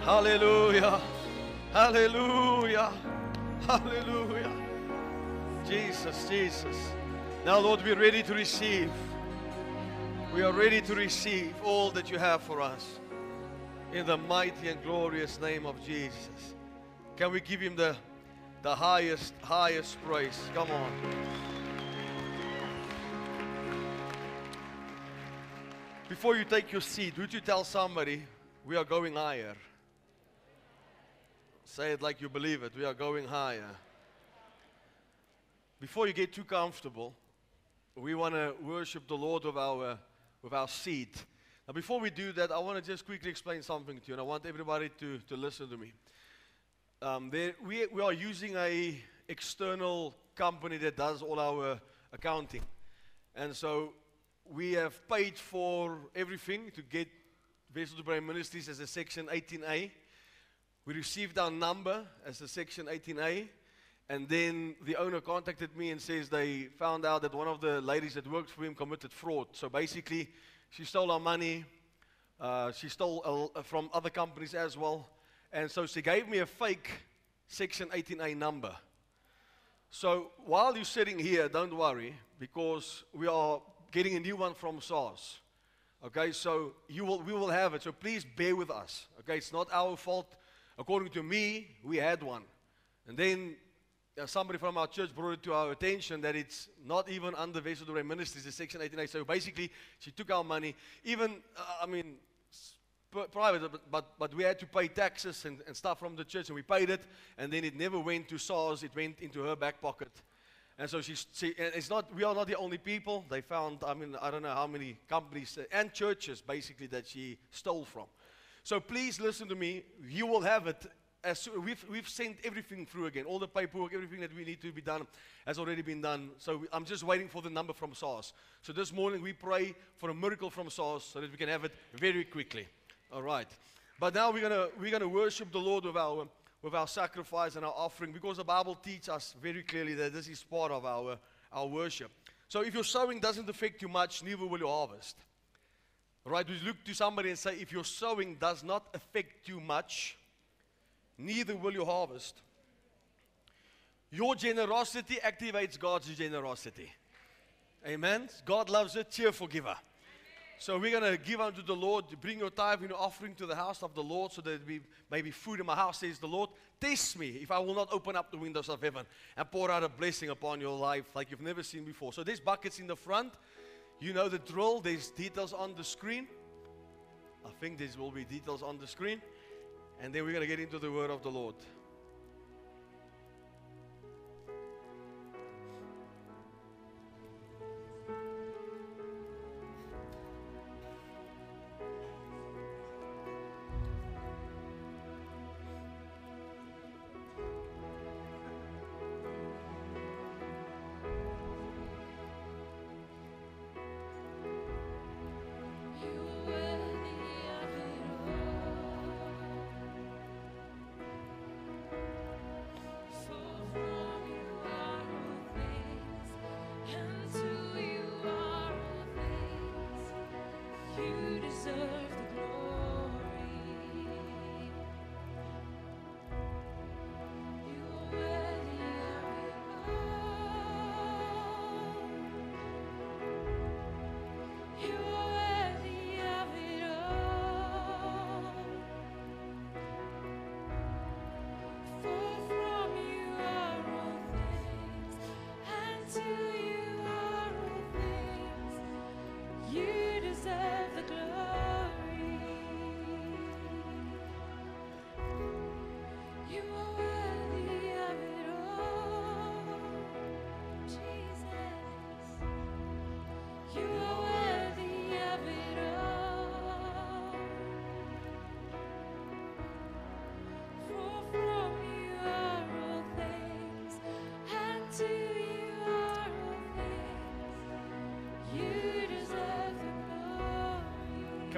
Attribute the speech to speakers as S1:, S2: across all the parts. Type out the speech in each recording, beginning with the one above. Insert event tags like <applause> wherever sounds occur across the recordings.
S1: Hallelujah. Hallelujah. Hallelujah. Jesus, Jesus. Now, Lord, we're ready to receive. We are ready to receive all that you have for us. In the mighty and glorious name of Jesus. Can we give him the, the highest, highest praise? Come on. Before you take your seat, would you tell somebody we are going higher? Say it like you believe it. We are going higher. Before you get too comfortable, we want to worship the Lord with our, with our seat. Now, before we do that, I want to just quickly explain something to you, and I want everybody to, to listen to me. Um, there, we, we are using a external company that does all our accounting. And so we have paid for everything to get Wessel du Bruyn Ministries as a Section 18A. We received our number as a Section 18A. And then the owner contacted me and says they found out that one of the ladies that worked for him committed fraud. So basically, she stole our money. Uh, she stole from other companies as well. And so she gave me a fake Section 18A number. So while you're sitting here, don't worry, because we are getting a new one from SARS. Okay, so you will, we will have it. So please bear with us. Okay, it's not our fault. According to me, we had one. And then uh, somebody from our church brought it to our attention that it's not even under Vessel Dore Ministries, it's Section 89. So basically, she took our money. Even, uh, I mean, private, but, but, but, we had to pay taxes and, and stuff from the church, and we paid it, and then it never went to SARS, it went into her back pocket. And so she's, she, it's not, we are not the only people. They found, I mean, I don't know how many companies uh, and churches basically that she stole from. So please listen to me. You will have it. As we've, we've sent everything through again. All the paperwork, everything that we need to be done has already been done. So we, I'm just waiting for the number from SARS. So this morning we pray for a miracle from SARS so that we can have it very quickly. All right. But now we're going we're gonna worship the Lord with our with our sacrifice and our offering because the Bible teaches us very clearly that this is part of our, our worship. So if your sowing doesn't affect you much, neither will your harvest. Right? We look to somebody and say, if your sowing does not affect you much, neither will your harvest. Your generosity activates God's generosity. Amen. God loves a cheerful giver. So we're going to give unto the Lord, bring your tithe and your offering to the house of the Lord so that we may be food in my house, says the Lord. Test me if I will not open up the windows of heaven and pour out a blessing upon your life like you've never seen before. So there's buckets in the front. You know the drill. There's details on the screen. I think there will be details on the screen. And then we're going to get into the word of the Lord.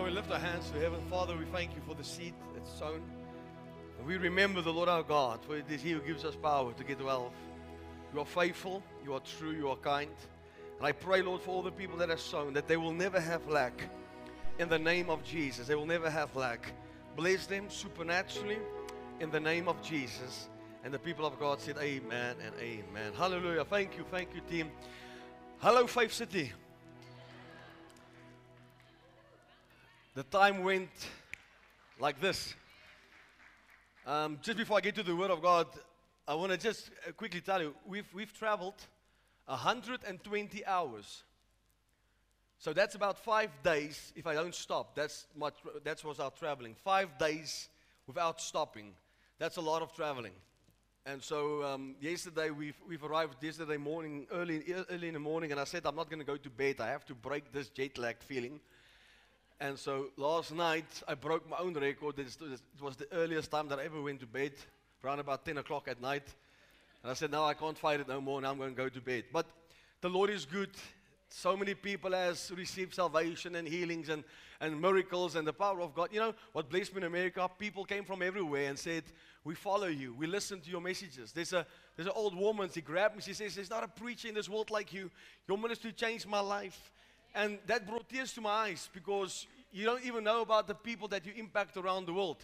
S1: We lift our hands to heaven, Father, we thank you for the seed that's sown. And we remember the Lord our God, for it is He who gives us power to get wealth. You are faithful, you are true, you are kind. And I pray, Lord, for all the people that are sown, that they will never have lack. In the name of Jesus, they will never have lack. Bless them supernaturally in the name of Jesus. And the people of God said, Amen and Amen. Hallelujah. Thank you, thank you, team. Hello, Faith City. The time went like this. Um, just before I get to the Word of God, I want to just uh, quickly tell you we've, we've traveled 120 hours. So that's about five days if I don't stop. That's, my, that's what's our traveling. Five days without stopping. That's a lot of traveling. And so um, yesterday we've, we've arrived yesterday morning, early, early in the morning, and I said I'm not going to go to bed. I have to break this jet lag feeling. And so last night I broke my own record. It was the earliest time that I ever went to bed, around about 10 o'clock at night. And I said, now I can't fight it no more. Now I'm going to go to bed. But the Lord is good. So many people has received salvation and healings and, and miracles and the power of God. You know what blessed me in America? People came from everywhere and said, we follow you. We listen to your messages. There's a there's an old woman. She grabbed me. She says, "There's not a preacher in this world like you. Your ministry changed my life." And that brought tears to my eyes because you don't even know about the people that you impact around the world.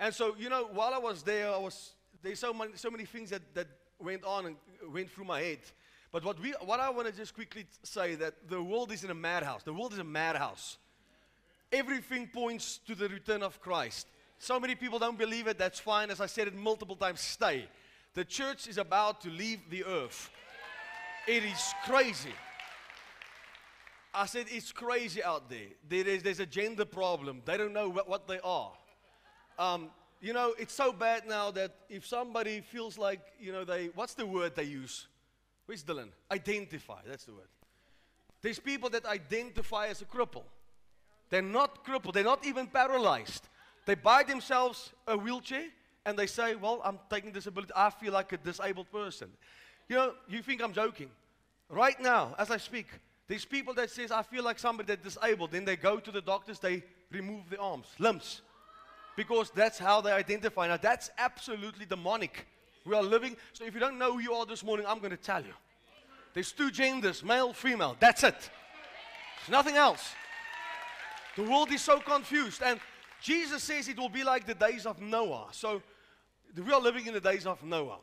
S1: And so, you know, while I was there, I was there's so many so many things that, that went on and went through my head. But what we what I want to just quickly say that the world is in a madhouse. The world is a madhouse. Everything points to the return of Christ. So many people don't believe it. That's fine. As I said it multiple times, stay. The church is about to leave the earth. It is crazy. I said it's crazy out there. there is, there's a gender problem. They don't know what, what they are. Um, you know, it's so bad now that if somebody feels like, you know, they, what's the word they use? Where's Dylan? Identify. That's the word. There's people that identify as a cripple. They're not crippled. They're not even paralyzed. They buy themselves a wheelchair and they say, Well, I'm taking disability. I feel like a disabled person. You know, you think I'm joking. Right now, as I speak, there's people that says, I feel like somebody that's disabled. Then they go to the doctors, they remove the arms, limbs. Because that's how they identify. Now, that's absolutely demonic. We are living. So if you don't know who you are this morning, I'm going to tell you. There's two genders, male, female. That's it. There's nothing else. The world is so confused. And Jesus says it will be like the days of Noah. So we are living in the days of Noah.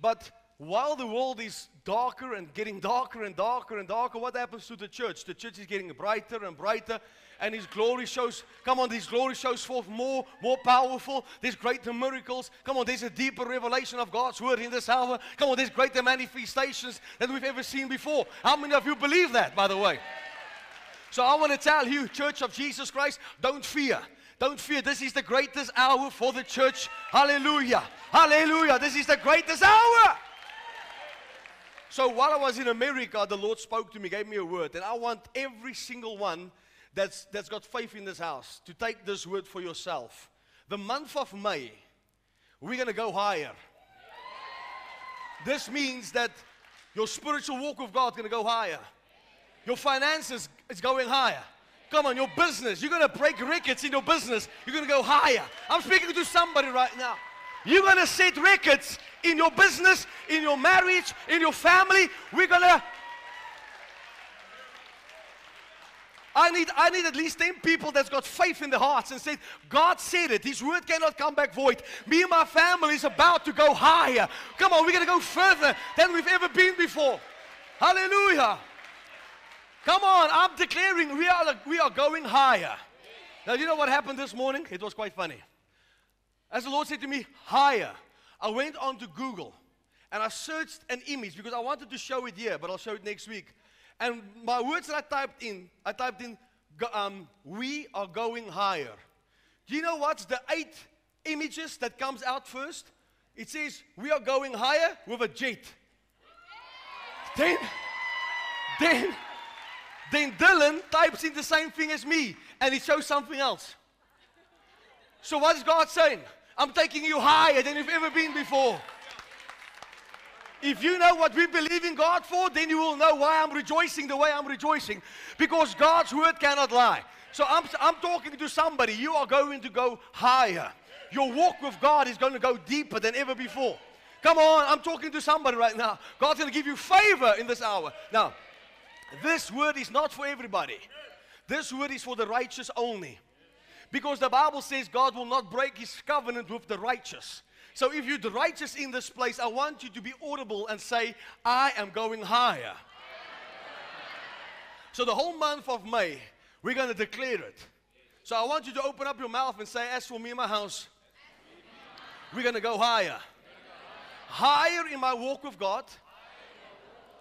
S1: But while the world is darker and getting darker and darker and darker, what happens to the church? The church is getting brighter and brighter, and His glory shows. Come on, His glory shows forth more, more powerful. There's greater miracles. Come on, there's a deeper revelation of God's word in this hour. Come on, there's greater manifestations than we've ever seen before. How many of you believe that, by the way? So I want to tell you, Church of Jesus Christ, don't fear. Don't fear. This is the greatest hour for the church. Hallelujah. Hallelujah. This is the greatest hour. So while I was in America, the Lord spoke to me, gave me a word. And I want every single one that's, that's got faith in this house to take this word for yourself. The month of May, we're going to go higher. This means that your spiritual walk with God is going to go higher. Your finances is going higher. Come on, your business. You're going to break records in your business. You're going to go higher. I'm speaking to somebody right now. You're going to set records in your business, in your marriage, in your family. We're going to. I need, I need at least 10 people that's got faith in their hearts and said, God said it. His word cannot come back void. Me and my family is about to go higher. Come on, we're going to go further than we've ever been before. Hallelujah. Come on, I'm declaring we are, we are going higher. Now, you know what happened this morning? It was quite funny. As the Lord said to me, higher, I went on to Google and I searched an image because I wanted to show it here, but I'll show it next week. And my words that I typed in, I typed in, um, we are going higher. Do you know what's the eight images that comes out first? It says, we are going higher with a jet. Then, then, then Dylan types in the same thing as me and it shows something else. So, what is God saying? I'm taking you higher than you've ever been before. If you know what we believe in God for, then you will know why I'm rejoicing the way I'm rejoicing. Because God's word cannot lie. So I'm, I'm talking to somebody. You are going to go higher. Your walk with God is going to go deeper than ever before. Come on, I'm talking to somebody right now. God's going to give you favor in this hour. Now, This word is not for everybody. This word is for the righteous only. Because the Bible says God will not break his covenant with the righteous. So if you're the righteous in this place, I want you to be audible and say, I am going higher. So the whole month of May, we're going to declare it. So I want you to open up your mouth and say, As for me and my house, we're going to go higher. Higher in my walk with God,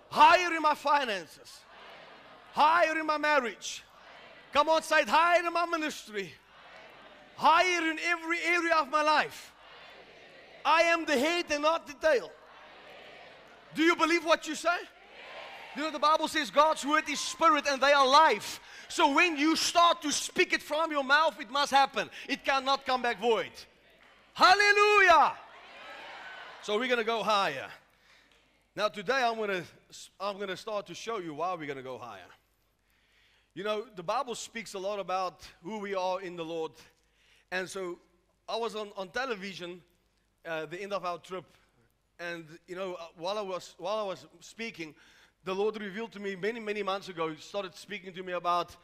S1: higher in my finances, higher in my marriage. Come on, say it higher in my ministry, higher in every area of my life. I am the head and not the tail. Do you believe what you say? You know, the Bible says God's word is spirit and they are life. So when you start to speak it from your mouth, it must happen. It cannot come back void. Hallelujah. So we're going to go higher. Now today I'm going to I'm going to start to show you why we're going to go higher. You know, the Bible speaks a lot about who we are in the Lord. And so I was on, on television uh, the end of our trip. And, you know, uh, while I, was, while I was speaking, the Lord revealed to me many, many months ago, He started speaking to me about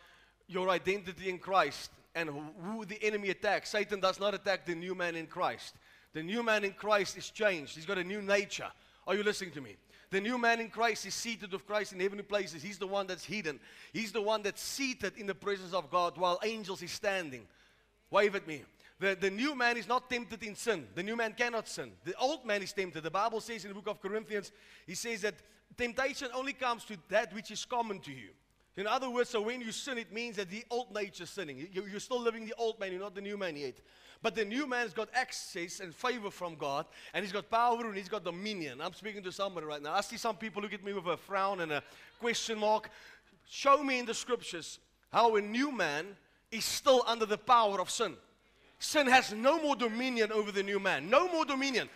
S1: your identity in Christ and who the enemy attacks. Satan does not attack the new man in Christ. The new man in Christ is changed, he's got a new nature. Are you listening to me? The new man in Christ is seated with Christ in heavenly places. He's the one that's hidden. He's the one that's seated in the presence of God while angels is standing. Wave at me. The, the new man is not tempted in sin. The new man cannot sin. The old man is tempted. The Bible says in the book of Corinthians, he says that temptation only comes to that which is common to you. In other words, so when you sin, it means that the old nature is sinning. You, you're still living the old man, you're not the new man yet. But the new man's got access and favor from God, and he's got power and he's got dominion. I'm speaking to somebody right now. I see some people look at me with a frown and a question mark. Show me in the scriptures how a new man is still under the power of sin. Sin has no more dominion over the new man. No more dominion.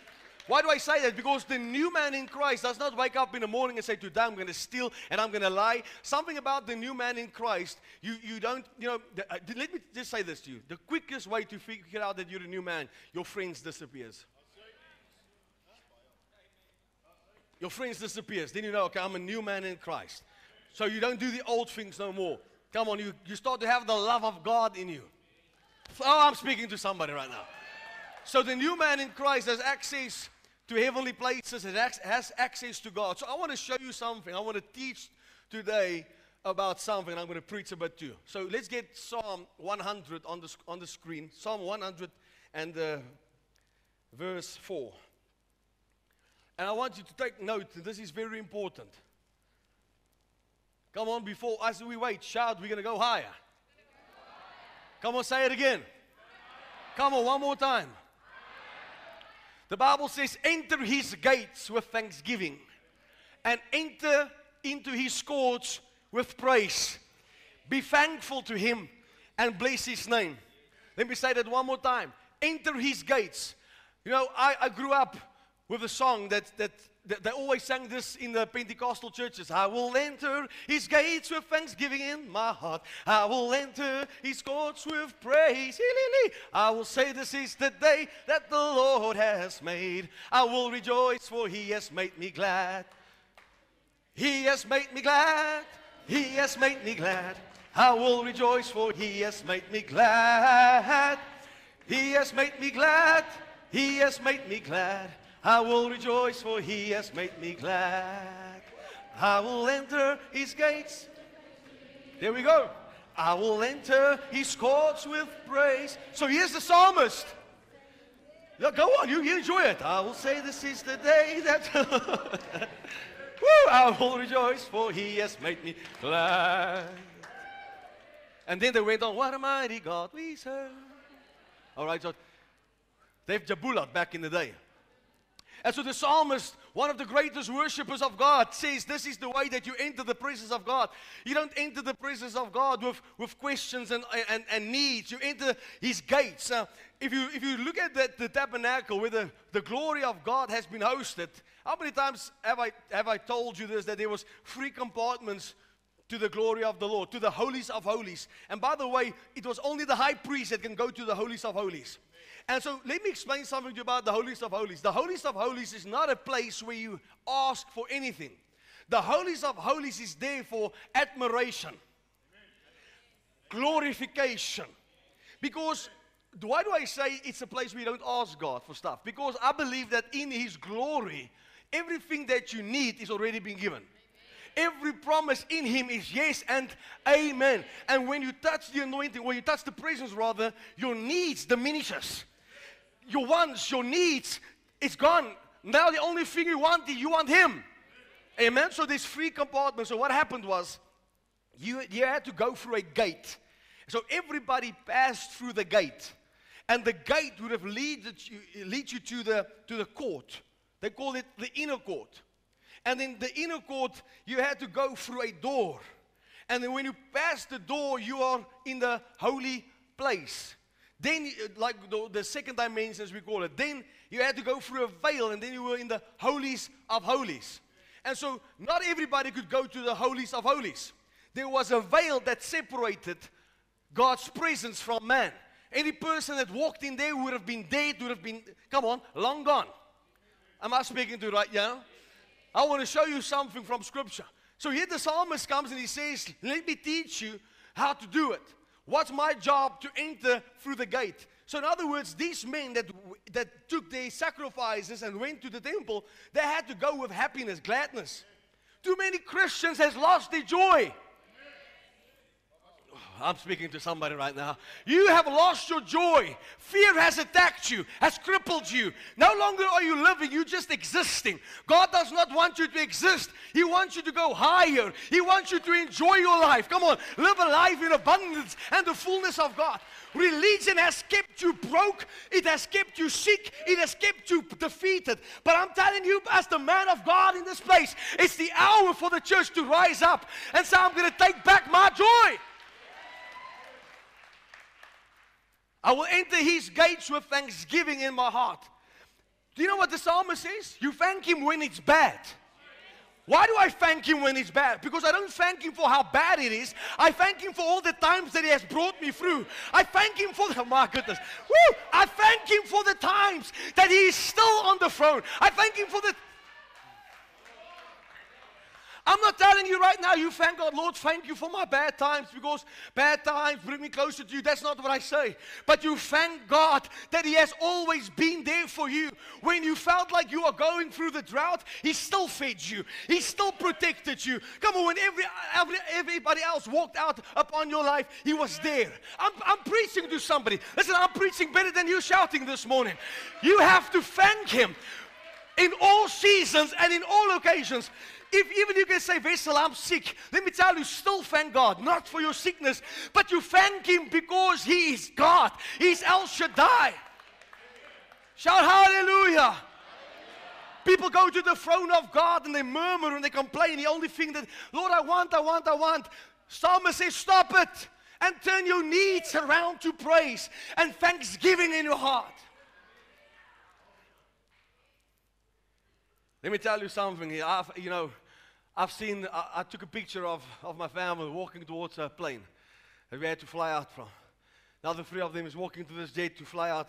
S1: Why do I say that? Because the new man in Christ does not wake up in the morning and say, Today I'm going to steal and I'm going to lie. Something about the new man in Christ, you, you don't, you know, the, uh, let me just say this to you. The quickest way to figure out that you're a new man, your friends disappears. Your friends disappears. Then you know, okay, I'm a new man in Christ. So you don't do the old things no more. Come on, you, you start to have the love of God in you. Oh, I'm speaking to somebody right now. So the new man in Christ has access to heavenly places, it has access to God. So I want to show you something. I want to teach today about something. I'm going to preach about too. So let's get Psalm 100 on the, on the screen. Psalm 100 and uh, verse 4. And I want you to take note, this is very important. Come on, before, as we wait, shout, we're going to go higher. Come on, say it again. Come on, one more time. The Bible says, enter his gates with thanksgiving and enter into his courts with praise. Be thankful to him and bless his name. Let me say that one more time. Enter his gates. You know, I, I grew up with a song that, that they always sang this in the Pentecostal churches. I will enter his gates with thanksgiving in my heart. I will enter his courts with praise. I will say this is the day that the Lord has made. I will rejoice for he has made me glad. He has made me glad. He has made me glad. I will rejoice for he has made me glad. He has made me glad. He has made me glad. I will rejoice, for he has made me glad. I will enter his gates. There we go. I will enter his courts with praise. So here's the psalmist. Go on, you, you enjoy it. I will say this is the day that <laughs> Woo, I will rejoice, for he has made me glad. And then they went on, what a mighty God we serve. All right, so they've Jabulat back in the day. And so the psalmist, one of the greatest worshippers of God, says this is the way that you enter the presence of God. You don't enter the presence of God with, with questions and, and, and needs. You enter his gates. Uh, if, you, if you look at the, the tabernacle where the, the glory of God has been hosted, how many times have I, have I told you this, that there was three compartments to the glory of the Lord, to the holies of holies. And by the way, it was only the high priest that can go to the holies of holies. And so let me explain something to you about the holies of holies. The holies of holies is not a place where you ask for anything. The holies of holies is there for admiration, glorification. Because why do I say it's a place we don't ask God for stuff? Because I believe that in His glory, everything that you need is already been given. Every promise in Him is yes and amen. And when you touch the anointing, when you touch the presence, rather, your needs diminishes. Your wants, your needs, it's gone. Now the only thing you want is you want Him. Amen. So there's three compartments. So what happened was, you, you had to go through a gate. So everybody passed through the gate. And the gate would have lead you, lead you to, the, to the court. They call it the inner court. And in the inner court, you had to go through a door. And then when you pass the door, you are in the holy place. Then, uh, like the, the second dimension, as we call it, then you had to go through a veil, and then you were in the holies of holies. And so, not everybody could go to the holies of holies. There was a veil that separated God's presence from man. Any person that walked in there would have been dead, would have been, come on, long gone. Am I speaking to right now? I want to show you something from Scripture. So here the psalmist comes and he says, Let me teach you how to do it. What's my job to enter through the gate? So, in other words, these men that, that took their sacrifices and went to the temple, they had to go with happiness, gladness. Too many Christians has lost their joy. Oh, I'm speaking to somebody right now. You have lost your joy. Fear has attacked you, has crippled you. No longer are you living, you're just existing. God does not want you to exist, He wants you to go higher. He wants you to enjoy your life. Come on, live a life in abundance and the fullness of God. Religion has kept you broke, it has kept you sick, it has kept you defeated. But I'm telling you, as the man of God in this place, it's the hour for the church to rise up and say, I'm going to take back my joy. I will enter his gates with thanksgiving in my heart. Do you know what the psalmist says? You thank him when it's bad. Why do I thank him when it's bad? Because I don't thank him for how bad it is. I thank him for all the times that he has brought me through. I thank him for the, <laughs> my goodness. Woo! I thank him for the times that he is still on the throne. I thank him for the I'm not telling you right now, you thank God, Lord, thank you for my bad times because bad times bring me closer to you. That's not what I say. But you thank God that He has always been there for you. When you felt like you are going through the drought, He still fed you, He still protected you. Come on, when every, every everybody else walked out upon your life, He was there. I'm, I'm preaching to somebody. Listen, I'm preaching better than you shouting this morning. You have to thank Him in all seasons and in all occasions. If even you can say, Wessel, I'm sick, let me tell you, still thank God, not for your sickness, but you thank Him because He is God. He's El Shaddai. Shout hallelujah. People go to the throne of God and they murmur and they complain. The only thing that, Lord, I want, I want, I want. Psalmist says, stop it and turn your needs around to praise and thanksgiving in your heart. Let me tell you something. You know, I've seen, I, I, took a picture of, of my family walking towards a plane uh, that we had to fly out from. Now the three of them is walking to this jet to fly out.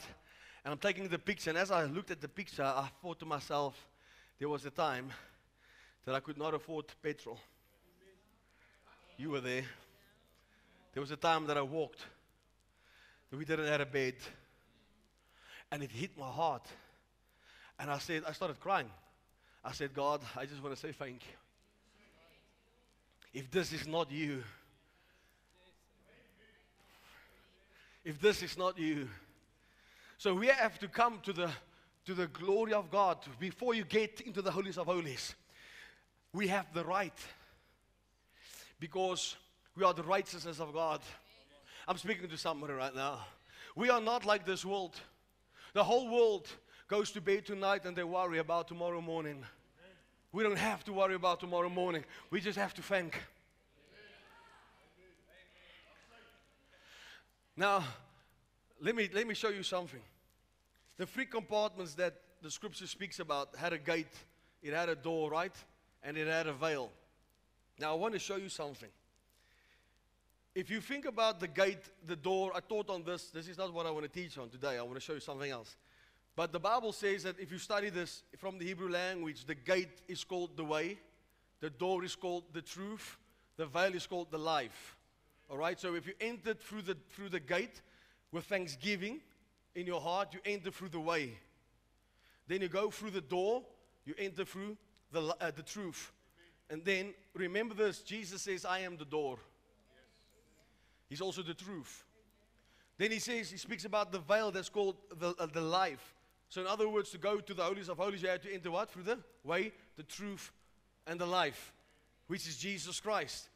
S1: And I'm taking the picture. And as I looked at the picture, I thought to myself, there was a time that I could not afford petrol. You were there. There was a time that I walked, that we didn't have a bed. And it hit my heart. And I said, I started crying. I said, God, I just want to say thank you if this is not you, if this is not you. So we have to come to the, to the glory of God before you get into the holies of holies. We have the right because we are the righteousness of God. I'm speaking to somebody right now. We are not like this world. The whole world goes to bed tonight and they worry about tomorrow morning. We don't have to worry about tomorrow morning. We just have to thank. Now, let me, let me show you something. The three compartments that the scripture speaks about had a gate, it had a door, right? And it had a veil. Now, I want to show you something. If you think about the gate, the door, I taught on this. This is not what I want to teach on today. I want to show you something else. But the Bible says that if you study this from the Hebrew language, the gate is called the way, the door is called the truth, the veil is called the life. All right, so if you entered through the, through the gate with thanksgiving in your heart, you enter through the way. Then you go through the door, you enter through the, uh, the truth. And then remember this Jesus says, I am the door. He's also the truth. Then he says, he speaks about the veil that's called the, uh, the life. So, in other words, to go to the holies of holies, you had to enter what? Through the way, the truth, and the life, which is Jesus Christ.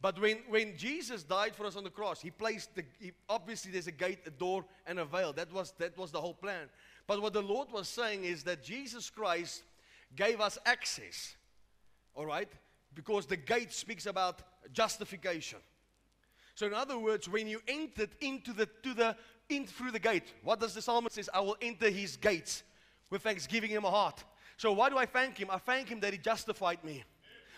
S1: But when, when Jesus died for us on the cross, he placed the, he, obviously there's a gate, a door, and a veil. That was, that was the whole plan. But what the Lord was saying is that Jesus Christ gave us access, all right? Because the gate speaks about justification. So, in other words, when you entered into the, to the, in through the gate, what does the psalmist says? I will enter his gates with thanksgiving in my heart. So, why do I thank him? I thank him that he justified me.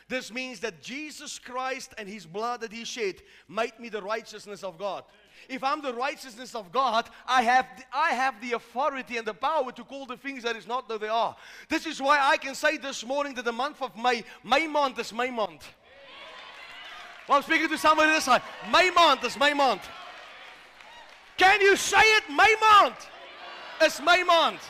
S1: This means that Jesus Christ and his blood that he shed made me the righteousness of God. If I'm the righteousness of God, I have, the, I have the authority and the power to call the things that is not though they are. This is why I can say this morning that the month of May, May month is May month. Well, I'm speaking to somebody this side. May month is May month. Can you say it? May month. It's May month.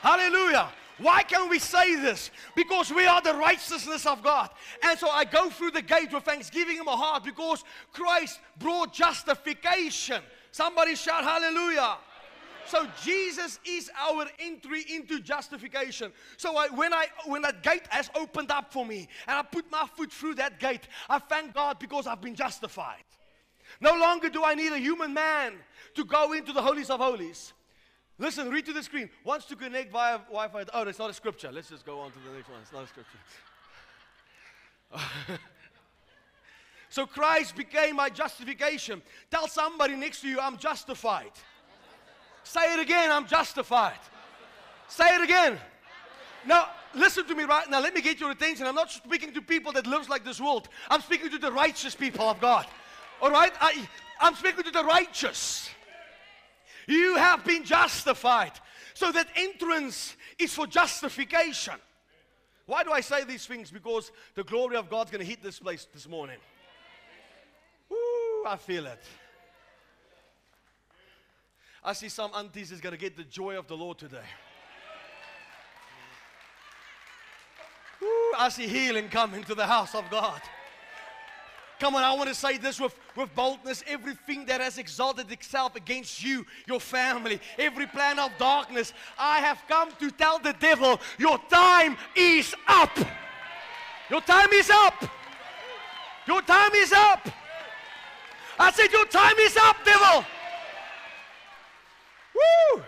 S1: Hallelujah. Why can we say this? Because we are the righteousness of God. And so I go through the gate with thanksgiving in my heart because Christ brought justification. Somebody shout hallelujah. So Jesus is our entry into justification. So I, when I when that gate has opened up for me and I put my foot through that gate, I thank God because I've been justified. No longer do I need a human man to go into the holies of holies. Listen, read to the screen. Wants to connect via Wi-Fi. Oh, it's not a scripture. Let's just go on to the next one. It's not a scripture. <laughs> so Christ became my justification. Tell somebody next to you, I'm justified. Say it again, I'm justified. Say it again. Now, listen to me right now. Let me get your attention. I'm not speaking to people that lives like this world. I'm speaking to the righteous people of God. All right? I, I'm speaking to the righteous. You have been justified. So that entrance is for justification. Why do I say these things? Because the glory of God's going to hit this place this morning. Ooh, I feel it. I see some aunties is going to get the joy of the Lord today. Ooh, I see healing coming to the house of God. Come on, I want to say this with, with boldness. Everything that has exalted itself against you, your family, every plan of darkness, I have come to tell the devil, your time is up. Your time is up. Your time is up. I said, Your time is up, devil. Woo!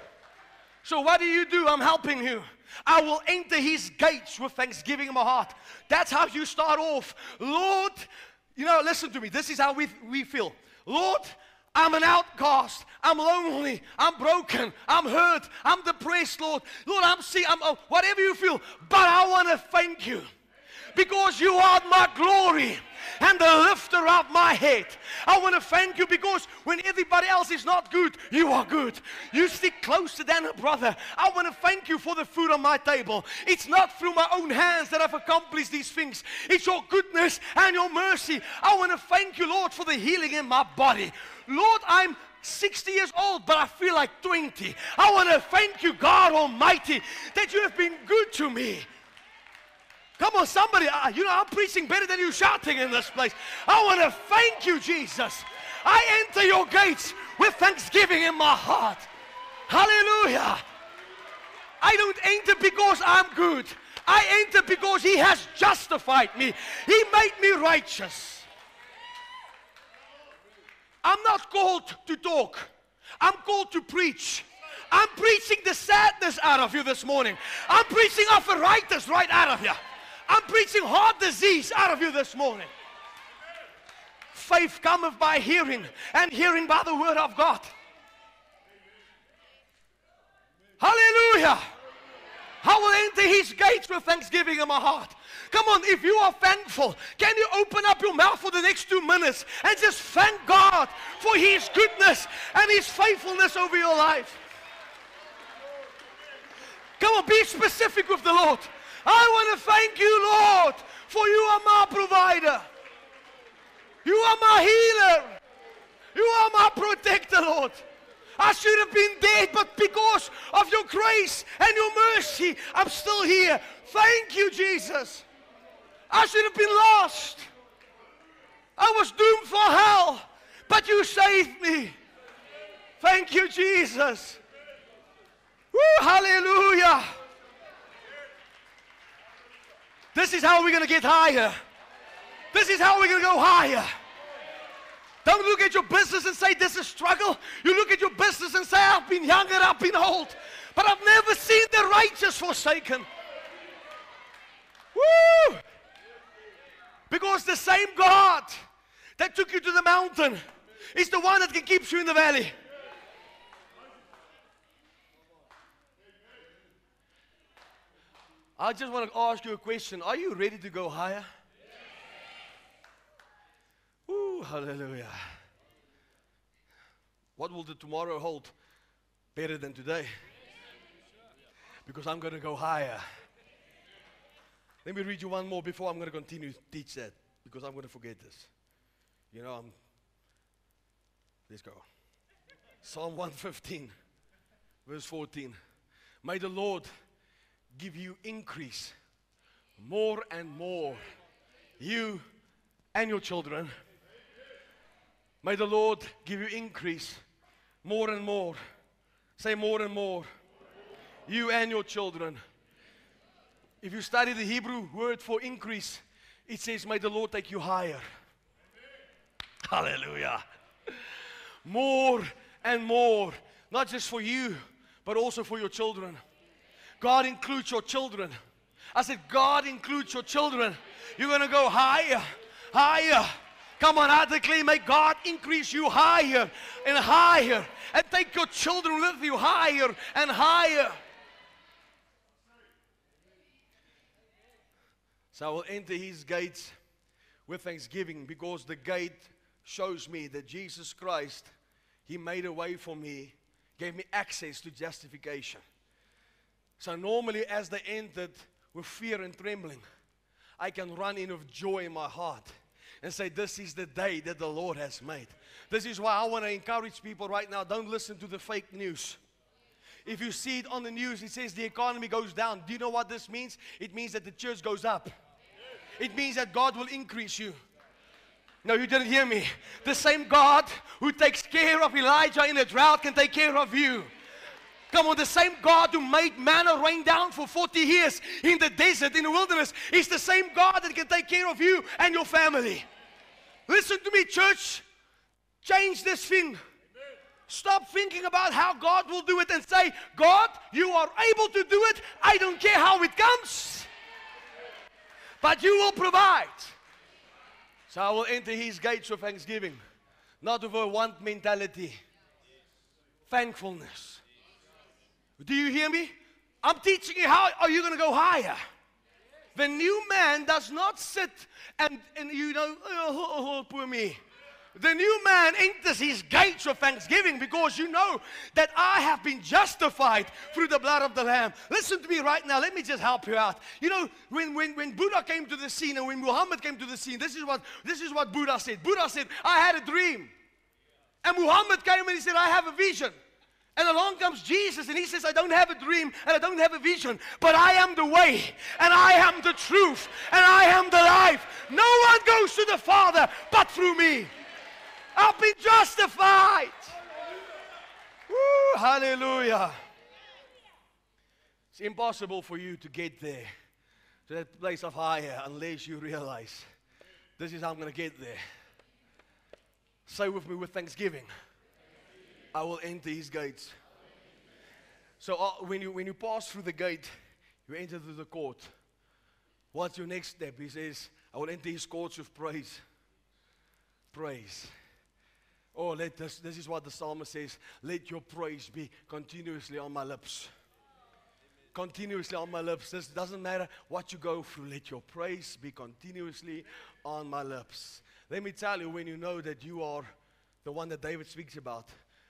S1: So, what do you do? I'm helping you. I will enter his gates with thanksgiving in my heart. That's how you start off. Lord, you know, listen to me. This is how we, we feel. Lord, I'm an outcast. I'm lonely. I'm broken. I'm hurt. I'm depressed, Lord. Lord, I'm sick. I'm oh, whatever you feel. But I want to thank you because you are my glory and the lifter of my head. I want to thank you because when everybody else is not good, you are good. You stick closer than a brother. I want to thank you for the food on my table. It's not through my own hands that I've accomplished these things, it's your goodness and your mercy. I want to thank you, Lord, for the healing in my body. Lord, I'm 60 years old, but I feel like 20. I want to thank you, God Almighty, that you have been good to me. Come on, somebody. Uh, you know, I'm preaching better than you shouting in this place. I want to thank you, Jesus. I enter your gates with thanksgiving in my heart. Hallelujah. I don't enter because I'm good. I enter because He has justified me. He made me righteous. I'm not called to talk, I'm called to preach. I'm preaching the sadness out of you this morning. I'm preaching arthritis right out of you. I'm preaching heart disease out of you this morning. Faith cometh by hearing, and hearing by the word of God. Hallelujah. I will enter his gates with thanksgiving in my heart. Come on, if you are thankful, can you open up your mouth for the next two minutes and just thank God for his goodness and his faithfulness over your life? Come on, be specific with the Lord. I want to thank you, Lord, For you are my provider. You are my healer. You are my protector, Lord. I should have been dead, but because of your grace and your mercy, I'm still here. Thank you, Jesus. I should have been lost. I was doomed for hell, but you saved me. Thank you, Jesus. Woo, hallelujah. This is how we're going to get higher. This is how we're going to go higher. Don't look at your business and say, This is struggle. You look at your business and say, I've been young and I've been old, but I've never seen the righteous forsaken. Woo! Because the same God that took you to the mountain is the one that can keep you in the valley. I just want to ask you a question. Are you ready to go higher? Ooh, hallelujah. What will the tomorrow hold better than today? Because I'm going to go higher. Let me read you one more before I'm going to continue to teach that because I'm going to forget this. You know, I'm. Let's go. Psalm 115, verse 14. May the Lord give you increase more and more, you and your children. May the Lord give you increase more and more. Say more and more. You and your children. If you study the Hebrew word for increase, it says, May the Lord take you higher. Hallelujah. More and more. Not just for you, but also for your children. God includes your children. I said, God includes your children. You're going to go higher, higher. Come on, I declare, may God increase you higher and higher and take your children with you higher and higher. So I will enter his gates with thanksgiving because the gate shows me that Jesus Christ, he made a way for me, gave me access to justification. So normally, as they entered with fear and trembling, I can run in with joy in my heart and say, This is the day that the Lord has made. This is why I want to encourage people right now don't listen to the fake news. If you see it on the news, it says the economy goes down. Do you know what this means? It means that the church goes up, it means that God will increase you. No, you didn't hear me. The same God who takes care of Elijah in a drought can take care of you. Come on, the same God who made manna rain down for 40 years in the desert, in the wilderness, is the same God that can take care of you and your family. Listen to me, church. Change this thing. Stop thinking about how God will do it and say, God, you are able to do it. I don't care how it comes, but you will provide. So I will enter his gates with thanksgiving, not with a want mentality, thankfulness. Do you hear me? I'm teaching you how are you going to go higher. The new man does not sit and, and you know, oh, oh, oh, poor me. The new man enters his gates with thanksgiving because you know that I have been justified through the blood of the Lamb. Listen to me right now. Let me just help you out. You know, when, when, when Buddha came to the scene and when Muhammad came to the scene, this is, what, this is what Buddha said. Buddha said, I had a dream. And Muhammad came and he said, I have a vision. And along comes Jesus, and he says, I don't have a dream and I don't have a vision, but I am the way, and I am the truth, and I am the life. No one goes to the Father but through me. I've been justified. Woo, hallelujah. It's impossible for you to get there, to that place of higher, unless you realize this is how I'm going to get there. Say with me with thanksgiving. I will enter his gates. So uh, when, you, when you pass through the gate, you enter through the court. What's your next step? He says, I will enter his courts with praise. Praise. Oh, let this, this is what the psalmist says. Let your praise be continuously on my lips. Continuously on my lips. This doesn't matter what you go through. Let your praise be continuously on my lips. Let me tell you, when you know that you are the one that David speaks about,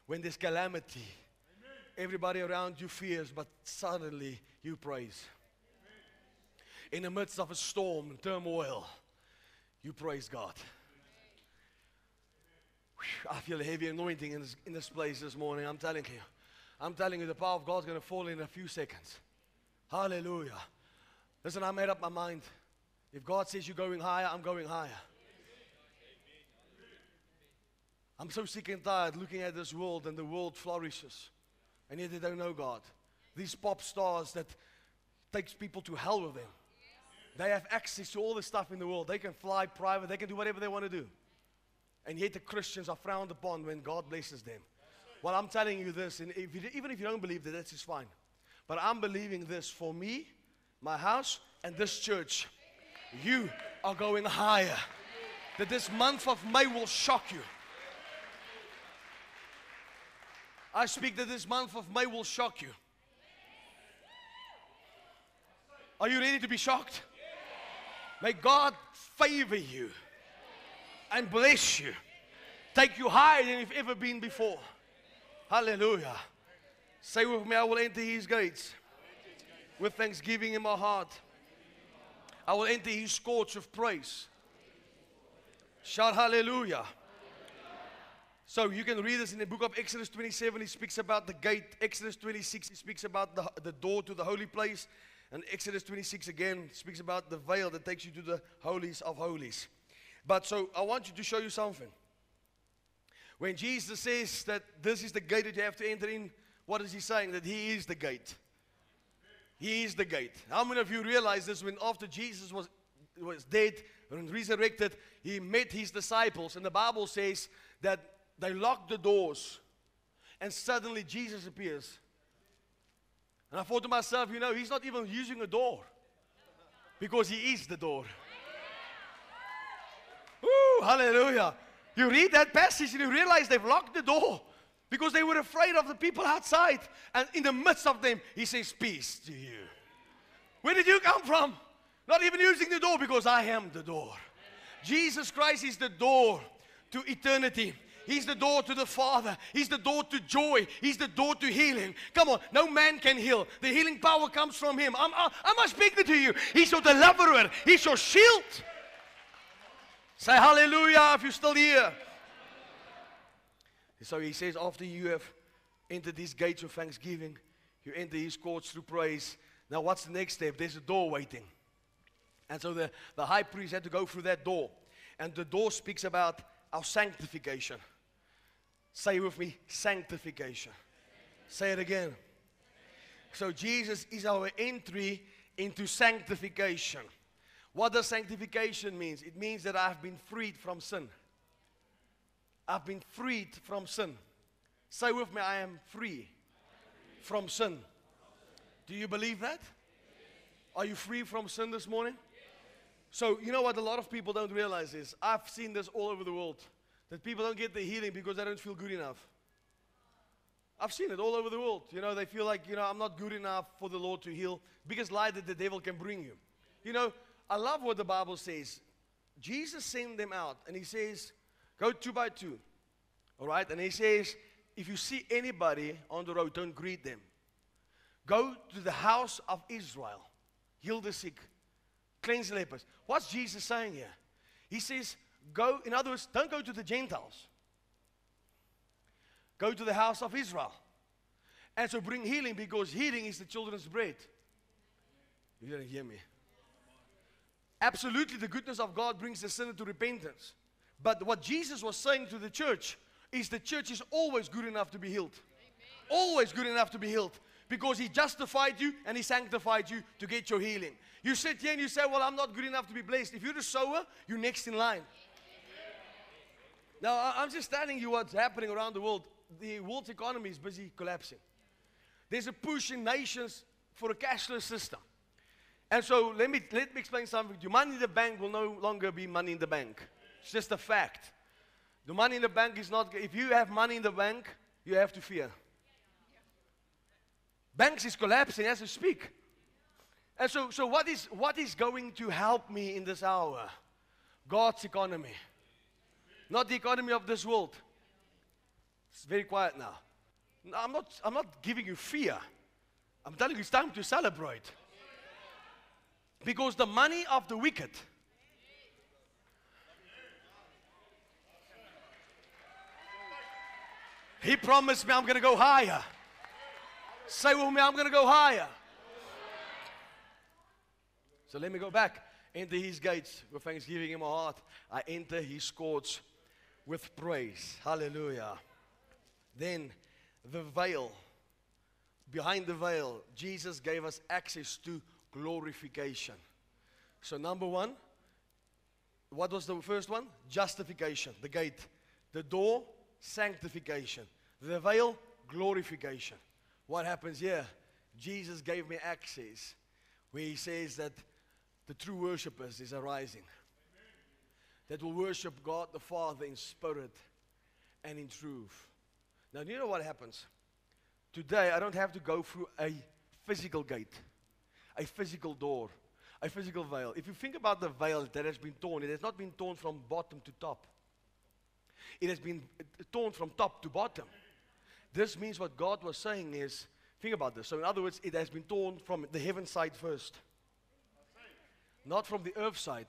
S1: when there's calamity, Amen. everybody around you fears, but suddenly you praise. Amen. in the midst of a storm and turmoil, you praise God. Whew, I feel a heavy anointing in this, in this place this morning. I'm telling you. I'm telling you, the power of God's going to fall in a few seconds. Hallelujah. Listen, I made up my mind. If God says you're going higher, I'm going higher. I'm so sick and tired looking at this world and the world flourishes. And yet they don't know God. These pop stars that takes people to hell with them. They have access to all the stuff in the world. They can fly private, they can do whatever they want to do. And yet the Christians are frowned upon when God blesses them. Well, I'm telling you this, and if you, even if you don't believe that, that's just fine. But I'm believing this for me, my house, and this church. You are going higher. That this month of May will shock you. I speak that this month of May will shock you. Are you ready to be shocked? May God favor you and bless you, take you higher than you've ever been before. Hallelujah. Say with me, I will enter his gates with thanksgiving in my heart. I will enter his courts of praise. Shout hallelujah. So you can read this in the book of Exodus 27. He speaks about the gate. Exodus 26, he speaks about the, the door to the holy place. And Exodus 26 again speaks about the veil that takes you to the holies of holies. But so I want you to show you something. When Jesus says that this is the gate that you have to enter in, what is he saying? That he is the gate. He is the gate. How many of you realize this when after Jesus was, was dead and resurrected, he met his disciples, and the Bible says that they locked the doors, and suddenly Jesus appears. And I thought to myself, you know, he's not even using a door because he is the door. Woo, hallelujah. You read that passage and you realize they've locked the door because they were afraid of the people outside. And in the midst of them, he says, Peace to you. Where did you come from? Not even using the door because I am the door. Jesus Christ is the door to eternity. He's the door to the Father. He's the door to joy. He's the door to healing. Come on, no man can heal. The healing power comes from Him. I'm, I'm, I'm speaking to you. He's your deliverer, He's your shield. Say hallelujah if you're still here. So He says, after you have entered these gates of thanksgiving, you enter His courts through praise. Now, what's the next step? There's a door waiting. And so the, the high priest had to go through that door. And the door speaks about our sanctification. Say with me, sanctification. Say it again. So Jesus is our entry into sanctification. What does sanctification mean? It means that I've been freed from sin. I've been freed from sin. Say with me, I am free from sin. Do you believe that? Are you free from sin this morning? So, you know what a lot of people don't realize is I've seen this all over the world. That people don't get the healing because they don't feel good enough. I've seen it all over the world. You know, they feel like, you know, I'm not good enough for the Lord to heal. Biggest lie that the devil can bring you. You know, I love what the Bible says. Jesus sent them out and he says, go two by two. All right? And he says, if you see anybody on the road, don't greet them. Go to the house of Israel, heal the sick, cleanse the lepers. What's Jesus saying here? He says, Go, in other words, don't go to the Gentiles. Go to the house of Israel. And so bring healing because healing is the children's bread. You didn't hear me. Absolutely, the goodness of God brings the sinner to repentance. But what Jesus was saying to the church is the church is always good enough to be healed. Always good enough to be healed. Because he justified you and he sanctified you to get your healing. You sit here and you say, Well, I'm not good enough to be blessed. If you're the sower, you're next in line. Now, I'm just telling you what's happening around the world. The world's economy is busy collapsing. There's a push in nations for a cashless system. And so let me, let me explain something to you. Money in the bank will no longer be money in the bank. It's just a fact. The money in the bank is not, if you have money in the bank, you have to fear. Banks is collapsing as we speak. And so, so what, is, what is going to help me in this hour? God's economy not the economy of this world. It's very quiet now. I'm not, I'm not giving you fear. I'm telling you it's time to celebrate. Because the money of the wicked He promised me I'm going to go higher. Say with me, I'm going to go higher. So let me go back. Enter his gates with thanksgiving in my heart. I enter his courts with praise. Hallelujah. Then the veil. Behind the veil, Jesus gave us access to glorification. So, number one, what was the first one? Justification, the gate. The door, sanctification. The veil, glorification. What happens here? Jesus gave me access where he says that the true worshippers is arising. That will worship God the Father in spirit and in truth. Now, you know what happens? Today, I don't have to go through a physical gate, a physical door, a physical veil. If you think about the veil that has been torn, it has not been torn from bottom to top. It has been uh, torn from top to bottom. This means what God was saying is, think about this. So, in other words, it has been torn from the heaven side first, not from the earth side.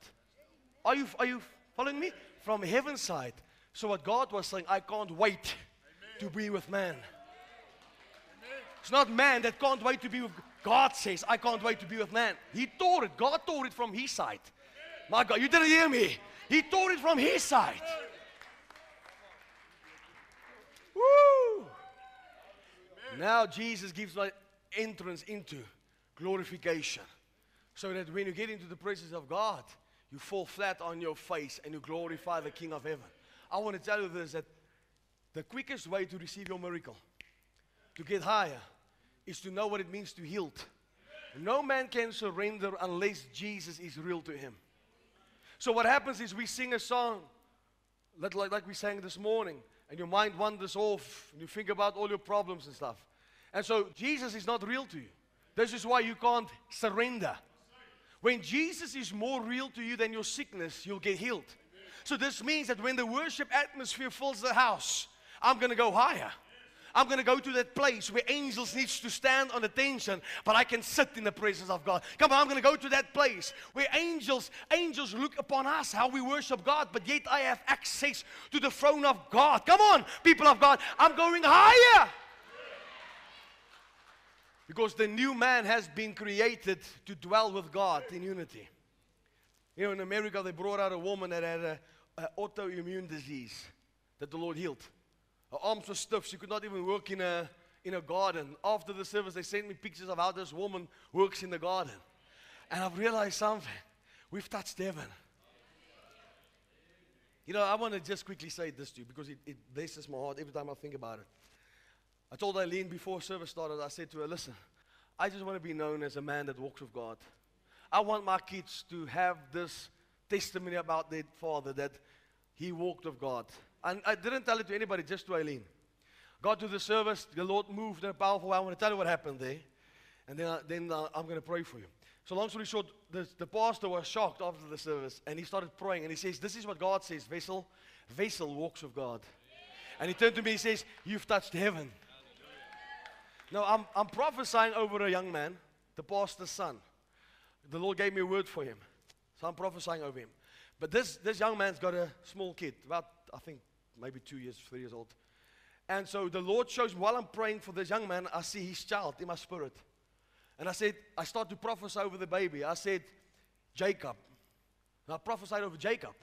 S1: Are you, are you following me? From heaven side. So, what God was saying, I can't wait to be with man. It's not man that can't wait to be with God says, I can't wait to be with man. He tore it. God tore it from his side. My God, you didn't hear me. He tore it from his side. Woo! Now Jesus gives my entrance into glorification. So that when you get into the presence of God, you fall flat on your face and you glorify the King of heaven. I want to tell you this that the quickest way to receive your miracle, to get higher, is to know what it means to yield. No man can surrender unless Jesus is real to him. So what happens is we sing a song, like, like we sang this morning, and your mind wanders off, and you think about all your problems and stuff. And so Jesus is not real to you. This is why you can't surrender. When Jesus is more real to you than your sickness, you'll get healed. So this means that when the worship atmosphere fills the house, I'm going to go higher. I'm going to go to that place where angels needs to stand on attention, but I can sit in the presence of God. Come on, I'm going to go to that place where angels angels look upon us how we worship God, but yet I have access to the throne of God. Come on, people of God, I'm going higher. Because the new man has been created to dwell with God in unity. You know, in America, they brought out a woman that had an autoimmune disease that the Lord healed. Her arms were stiff. She could not even work in a, in a garden. After the service, they sent me pictures of how this woman works in the garden. And I've realized something. We've touched heaven. You know, I want to just quickly say this to you because it, it blesses my heart every time I think about it. I told Eileen before service started, I said to her, listen, I just want to be known as a man that walks with God. I want my kids to have this testimony about their father that he walked with God. And I didn't tell it to anybody, just to Eileen. Got to the service, the Lord moved in a powerful way. I want to tell you what happened there. And then, uh, then I'm going to pray for you. So, long story short, the, the pastor was shocked after the service and he started praying. And he says, This is what God says, Wessel. Wessel walks with God. And he turned to me and says, You've touched heaven. Now, I'm, I'm prophesying over a young man, the pastor's son. The Lord gave me a word for him. So I'm prophesying over him. But this, this young man's got a small kid, about, I think, maybe two years, three years old. And so the Lord shows me while I'm praying for this young man, I see his child in my spirit. And I said, I start to prophesy over the baby. I said, Jacob. And I prophesied over Jacob.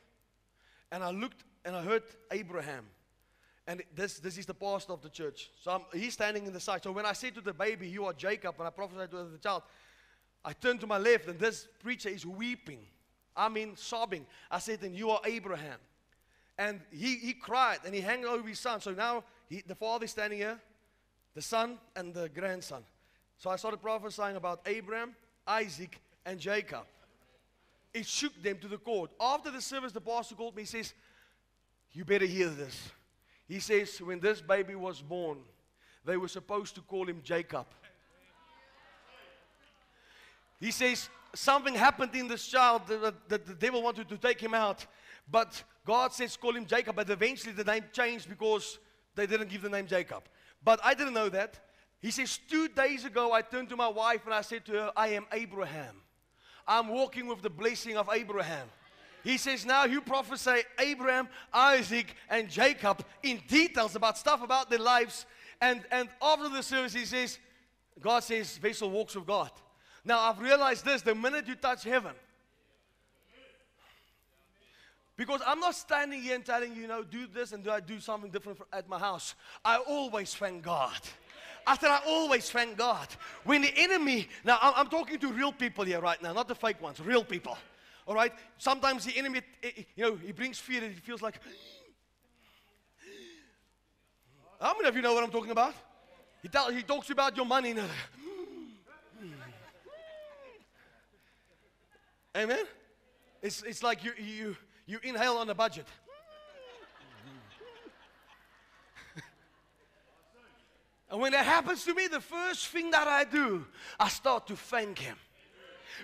S1: And I looked and I heard Abraham. And this, this is the pastor of the church. So I'm, he's standing in the side. So when I said to the baby, You are Jacob, and I prophesied to the child, I turned to my left, and this preacher is weeping. I mean, sobbing. I said, And you are Abraham. And he, he cried and he hung over his son. So now he, the father is standing here, the son, and the grandson. So I started prophesying about Abraham, Isaac, and Jacob. It shook them to the core. After the service, the pastor called me. He says, You better hear this. He says, When this baby was born, they were supposed to call him Jacob. He says, Something happened in this child that, that the devil wanted to take him out. But God says, call him Jacob, but eventually the name changed because they didn't give the name Jacob. But I didn't know that. He says, Two days ago, I turned to my wife and I said to her, I am Abraham. I'm walking with the blessing of Abraham. He says, Now you prophesy Abraham, Isaac, and Jacob in details about stuff about their lives. And, and after the service, he says, God says, Wessel walks with God. Now I've realized this the minute you touch heaven, because I'm not standing here and telling you, you know, do this and do I do something different at my house. I always thank God. I said, I always thank God. When the enemy, now I'm, I'm talking to real people here right now, not the fake ones, real people. All right? Sometimes the enemy, eh, eh, you know, he brings fear and he feels like. <gasps> How many of you know what I'm talking about? He, tell, he talks about your money. <laughs> Amen? It's, it's like you, you, you inhale on a budget. <laughs> and when that happens to me, the first thing that I do, I start to thank Him.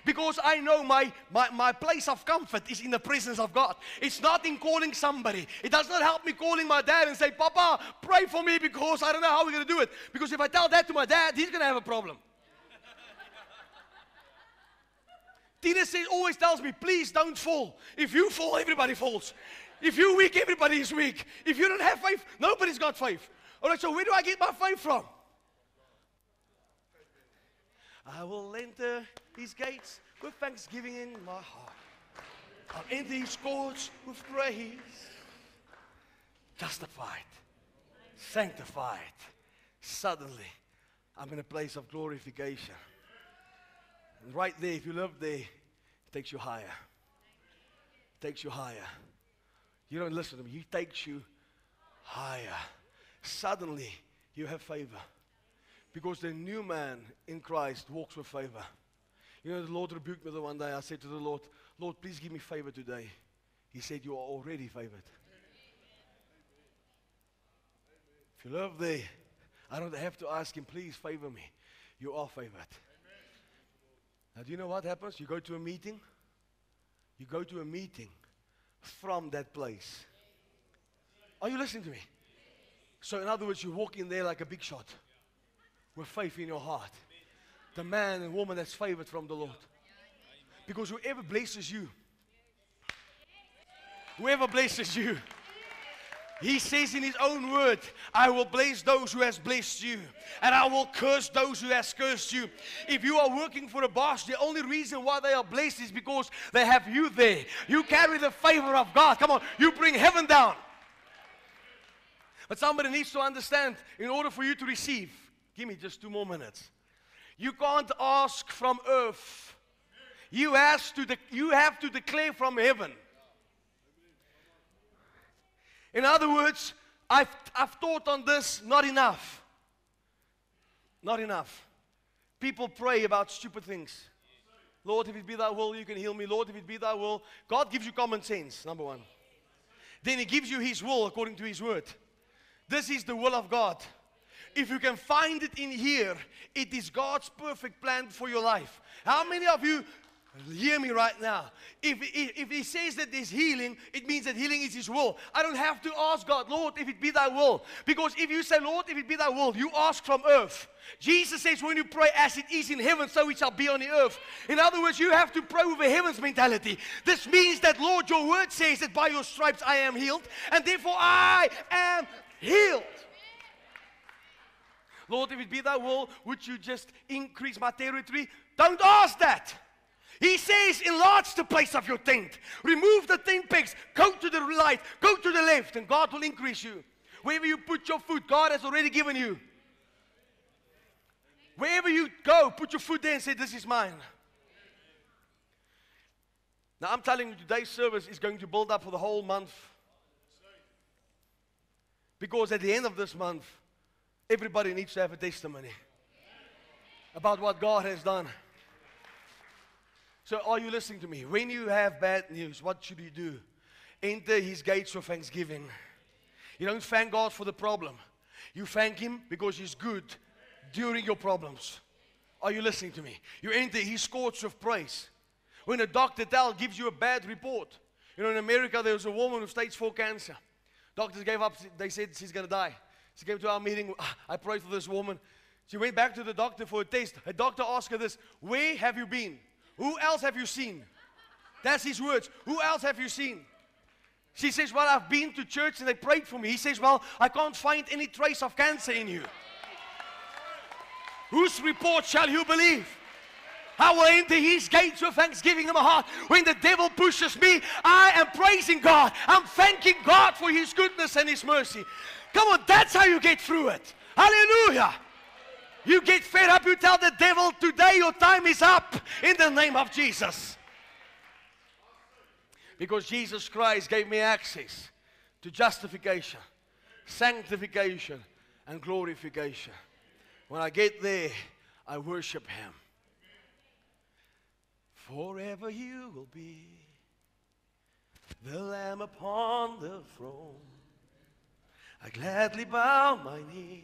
S1: Because I know my, my, my place of comfort is in the presence of God. It's not in calling somebody. It does not help me calling my dad and say, Papa, pray for me because I don't know how we're going to do it. Because if I tell that to my dad, he's going to have a problem. <laughs> Tina says, always tells me, please don't fall. If you fall, everybody falls. If you're weak, everybody is weak. If you don't have faith, nobody's got faith. All right, so where do I get my faith from? I will enter his gates with thanksgiving in my heart. I'll enter his courts with praise. Justified, sanctified. Suddenly, I'm in a place of glorification. And right there, if you live there, it takes you higher. It takes you higher. You don't listen to me, he takes you higher. Suddenly, you have favor. Because the new man in Christ walks with favor. You know, the Lord rebuked me the one day. I said to the Lord, Lord, please give me favor today. He said, You are already favored. If you love there, I don't have to ask him, please favor me. You are favored. Now, do you know what happens? You go to a meeting, you go to a meeting from that place. Are you listening to me? So, in other words, you walk in there like a big shot with faith in your heart. The man and woman that's favored from the Lord. Because whoever blesses you, whoever blesses you, he says in his own word, I will bless those who has blessed you, and I will curse those who has cursed you. If you are working for a boss, the only reason why they are blessed is because they have you there. You carry the favor of God. Come on, you bring heaven down. But somebody needs to understand in order for you to receive, give me just two more minutes. You can't ask from earth. You, have to de- you have to declare from heaven. In other words, I've, I've taught on this not enough. Not enough. People pray about stupid things. Lord, if it be thy will, you can heal me. Lord, if it be thy will. God gives you common sense, number one. Then he gives you his will according to his word. This is the will of God. If you can find it in here, it is God's perfect plan for your life. How many of you Hear me right now. If, if, if, he says that there's healing, it means that healing is his will. I don't have to ask God, Lord, if it be thy will. Because if you say, Lord, if it be thy will, you ask from earth. Jesus says, when you pray as it is in heaven, so it shall be on the earth. In other words, you have to pray with a heaven's mentality. This means that, Lord, your word says that by your stripes I am healed, and therefore I am healed. Lord, if it be thy will, would you just increase my territory? Don't ask that. He says, enlarge the place of your tent. Remove the tent pegs. Go to the right. Go to the left. And God will increase you. Wherever you put your foot, God has already given you. Wherever you go, put your foot there and say, This is mine. Now, I'm telling you, today's service is going to build up for the whole month. Because at the end of this month, everybody needs to have a testimony about what God has done. So, are you listening to me? When you have bad news, what should you do? Enter his gates with thanksgiving. You don't thank God for the problem, you thank him because he's good during your problems. Are you listening to me? You enter his courts with praise. When a doctor tell gives you a bad report, you know, in America there was a woman with stage four cancer. Doctors gave up. They said she's going to die. She came to our meeting. I prayed for this woman. She went back to the doctor for a test. A doctor asked her this Where have you been? Who else have you seen? That's his words. Who else have you seen? She says, Well, I've been to church and they prayed for me. He says, Well, I can't find any trace of cancer in you. Whose report shall you believe? I will enter his gates with thanksgiving in my heart. When the devil pushes me, I am praising God. I'm thanking God for his goodness and his mercy. Come on, that's how you get through it. Hallelujah. You get fed up, you tell the devil, today your time is up in the name of Jesus. Because Jesus Christ gave me access to justification, sanctification, and glorification. When I get there, I worship Him. Forever you will be the Lamb upon the throne. I gladly bow my knees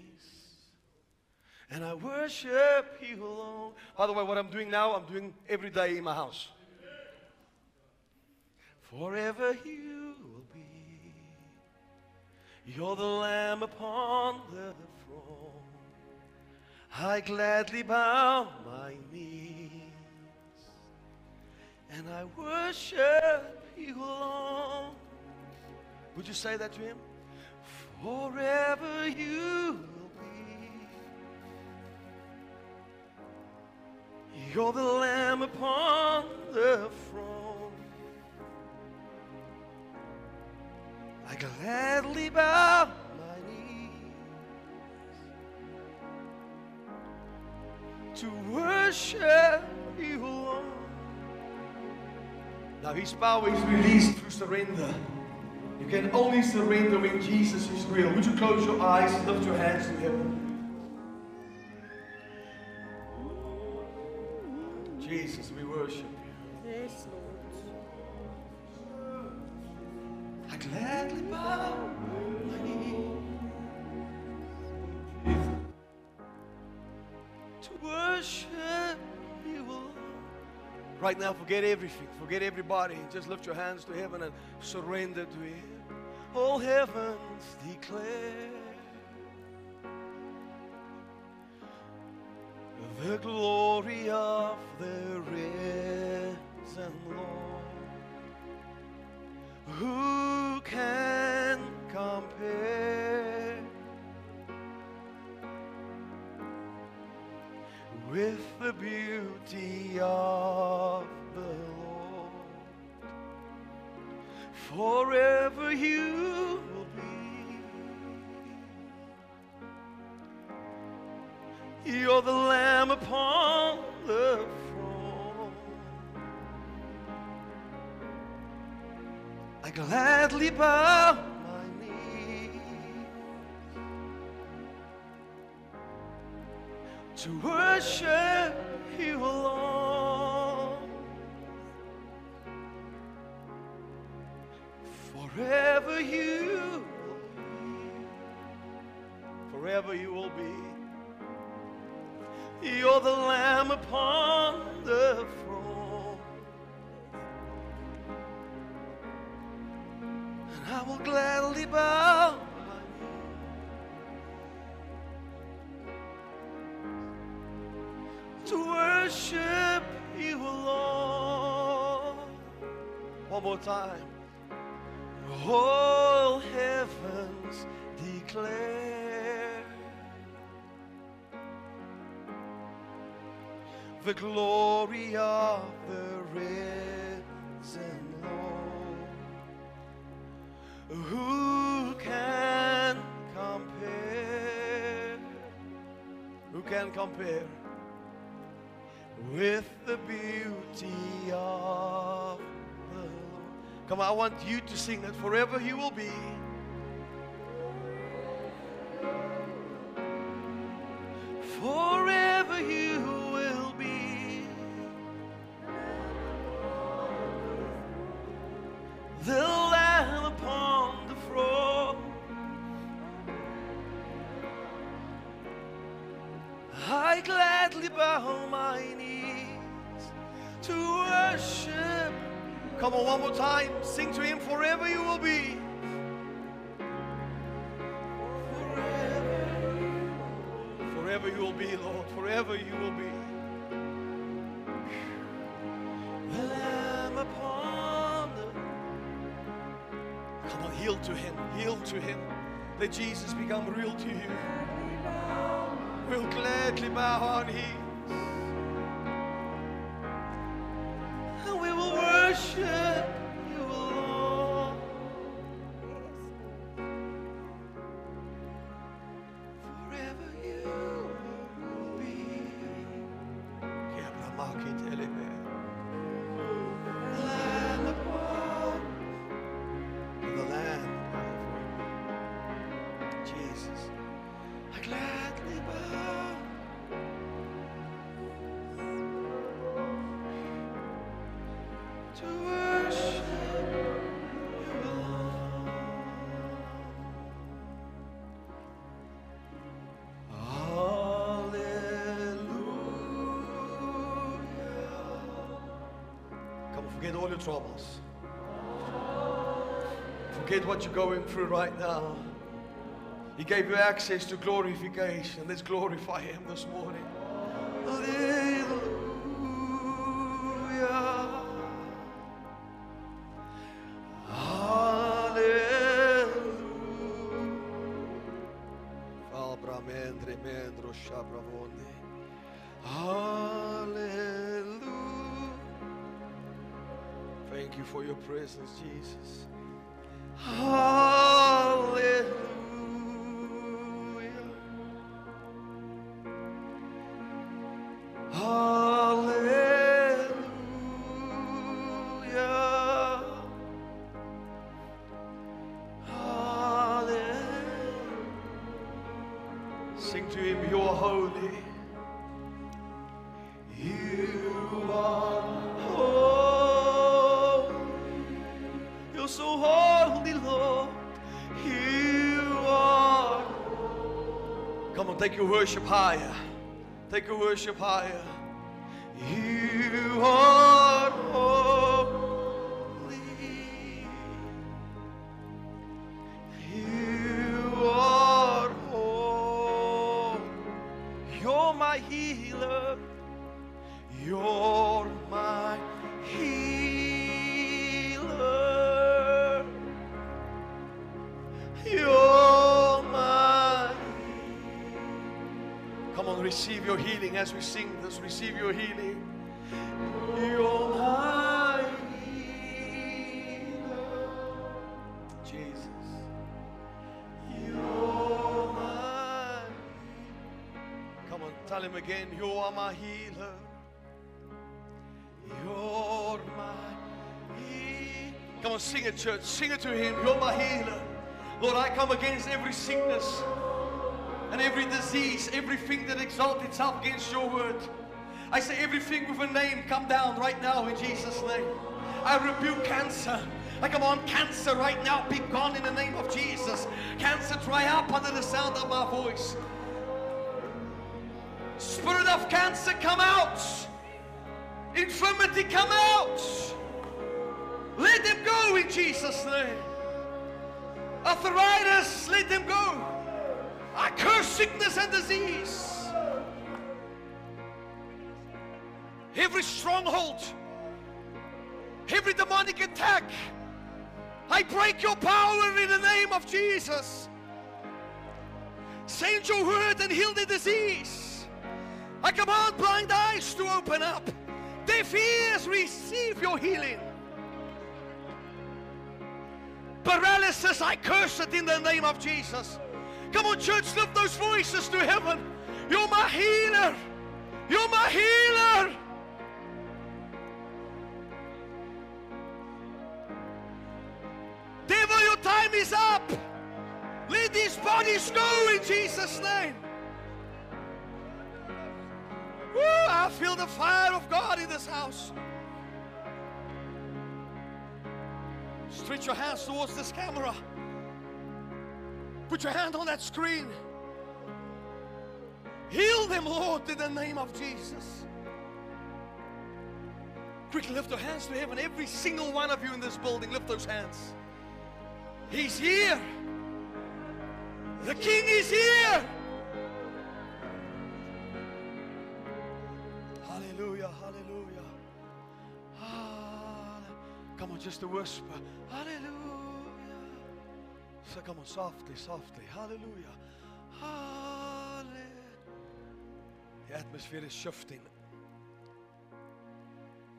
S1: and I worship you alone. By the way, what I'm doing now, I'm doing every day in my house. Forever you will be. You're the Lamb upon the throne. I gladly bow my knees and I worship you alone. Would you say that to him? Forever you will be. You're the Lamb upon the throne. I gladly bow my knees to worship you alone. Now his power is released through surrender. You can only surrender when Jesus is real. Would you close your eyes and lift your hands to heaven? Jesus, we worship you.
S2: Yes, Lord.
S1: I gladly bow my knee to worship. Right now, forget everything, forget everybody. Just lift your hands to heaven and surrender to Him. All heavens declare the glory of the risen Lord. Who can compare with the beauty of the Lord? Forever you will be. You're the Lamb upon the throne. I gladly bow to worship you alone. Forever you. Forever you will be. You're the Lamb upon the throne. And I will gladly bow More time. All heavens declare the glory of the risen Lord. Who can compare? Who can compare with the beauty of? Come on, I want you to sing that forever He will be. Forever you will be. The Lamb upon the throne. I gladly bow my knees to worship. Come on, one more time. Sing to Him forever you will be. Forever, you will be, Lord. Forever you will be. The Lamb upon the. Come on, heal to Him. Heal to Him. Let Jesus become real to you. We'll gladly bow on Him. Worship troubles. Forget what you're going through right now. He gave you access to glorification. Let's glorify Him this morning. You for your presence, Jesus. Ah. Take your worship higher. Take your worship higher. As we sing this. Receive your healing. You're my healer. Jesus. You're my healer. Come on, tell him again. You are my healer. You're my healer. Come on, sing it, church. Sing it to him. You're my healer. Lord, I come against every sickness and every disease, everything that exalts itself against your word. I say everything with a name come down right now in Jesus' name. I rebuke cancer. I come on, cancer right now, be gone in the name of Jesus. Cancer, dry up under the sound of my voice. Spirit of cancer, come out. Infirmity, come out. Let them go in Jesus' name. Arthritis, let them go. I curse sickness and disease. Every stronghold, every demonic attack, I break your power in the name of Jesus. Send your word and heal the disease. I command blind eyes to open up. Deaf ears receive your healing. Paralysis, I curse it in the name of Jesus. Come on, church, lift those voices to heaven. You're my healer. You're my healer. Devil, your time is up. Let these bodies go in Jesus' name. Woo, I feel the fire of God in this house. Stretch your hands towards this camera. Put your hand on that screen. Heal them, Lord, in the name of Jesus. Quickly lift your hands to heaven. Every single one of you in this building, lift those hands. He's here. The King is here. Hallelujah, hallelujah. Hall- Come on, just a whisper. Hallelujah. So come on, softly, softly. Hallelujah. Hallelujah. The atmosphere is shifting.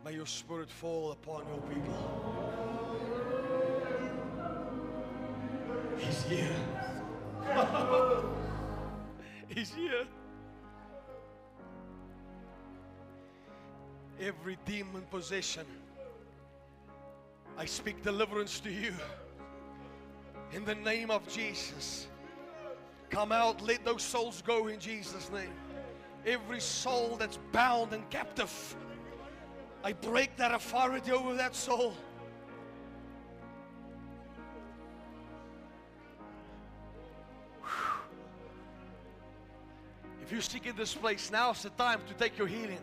S1: May your spirit fall upon your people. He's here. <laughs> He's here. Every demon possession, I speak deliverance to you. In the name of Jesus. Come out, let those souls go in Jesus' name. Every soul that's bound and captive, I break that authority over that soul. If you're sick in this place, now is the time to take your healing.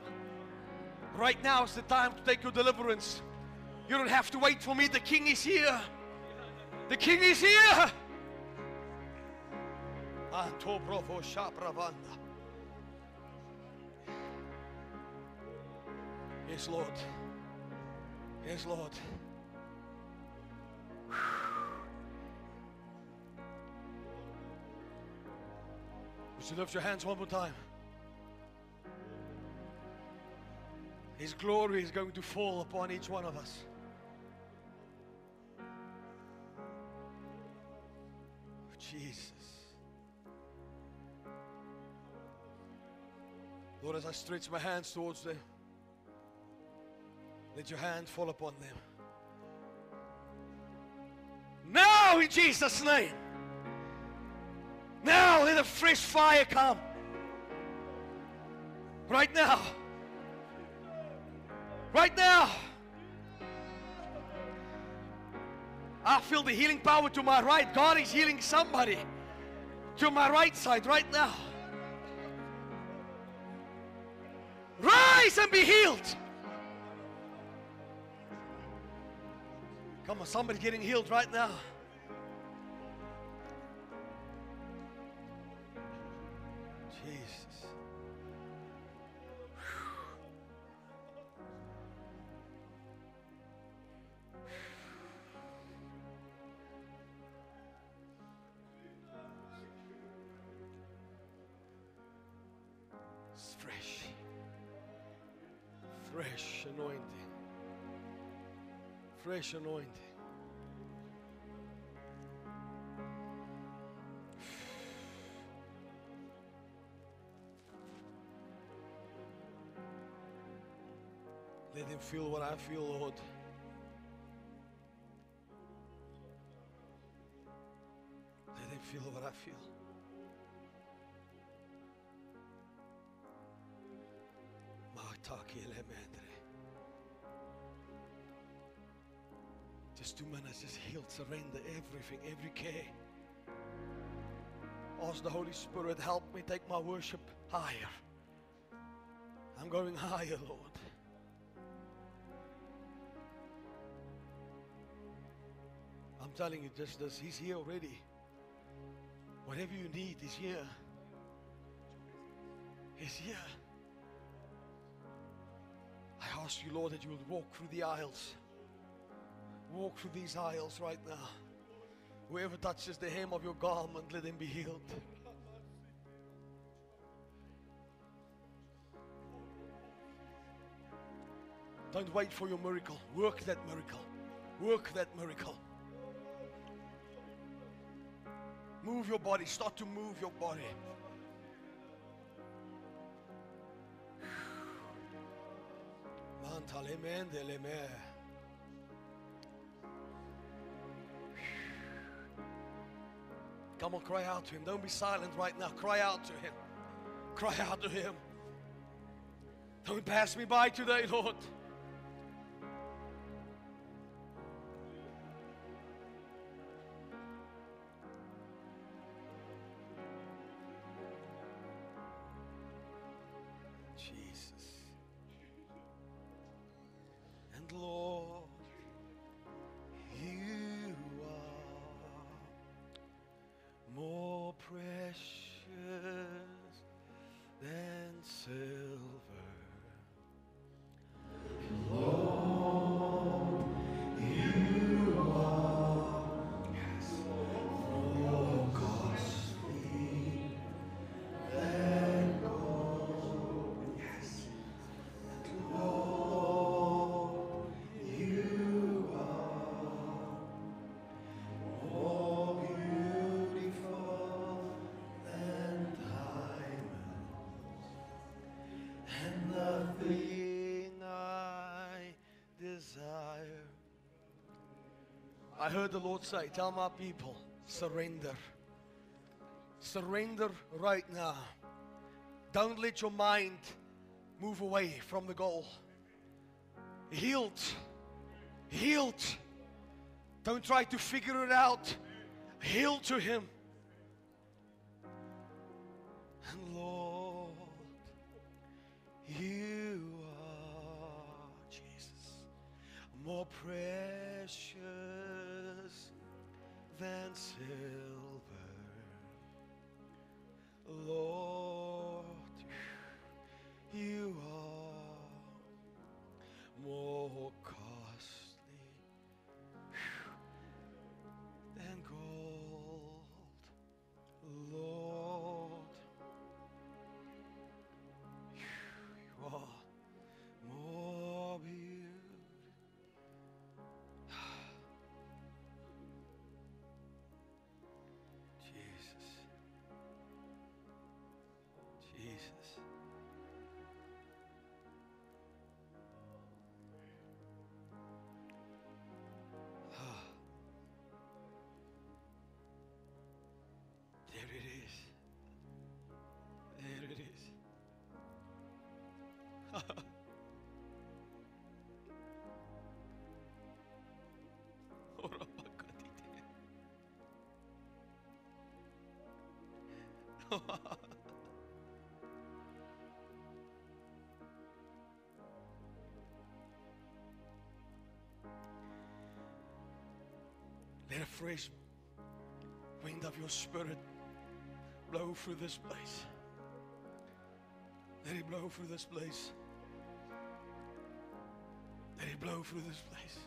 S1: Right now is the time to take your deliverance. You don't have to wait for me. The King is here. The King is here. Yes, Lord. Yes, Lord. Would you lift your hands one more time? His glory is going to fall upon each one of us. Jesus. Lord, as I stretch my hands towards them, let your hand fall upon them. Now, in Jesus' name. Now, let a fresh fire come. Right now. Right now. I feel the healing power to my right. God is healing somebody to my right side right now. Rise and be healed. Come on, somebody getting healed right now. Fresh anointing. Let him feel what I feel, Lord. Let him feel what I feel. Just two minutes, just heal, surrender everything, every care. Ask the Holy Spirit, help me take my worship higher. I'm going higher, Lord. I'm telling you just this, He's here already. Whatever you need is here. He's here. I ask you, Lord, that you will walk through the aisles. Walk through these aisles right now. Whoever touches the hem of your garment, let him be healed. Don't wait for your miracle. Work that miracle. Work that miracle. Move your body. Start to move your body. Mantale mendele me. Come on, cry out to him. Don't be silent right now. Cry out to him. Cry out to him. Don't pass me by today, Lord. I heard the Lord say, Tell my people, surrender. Surrender right now. Don't let your mind move away from the goal. Healed. Healed. Don't try to figure it out. Heal to Him. More costly than gold. Lord, you are more beautiful. <sighs> Jesus. Jesus. Let a fresh wind of your spirit blow through this place. Let it blow through this place. Blow through this place.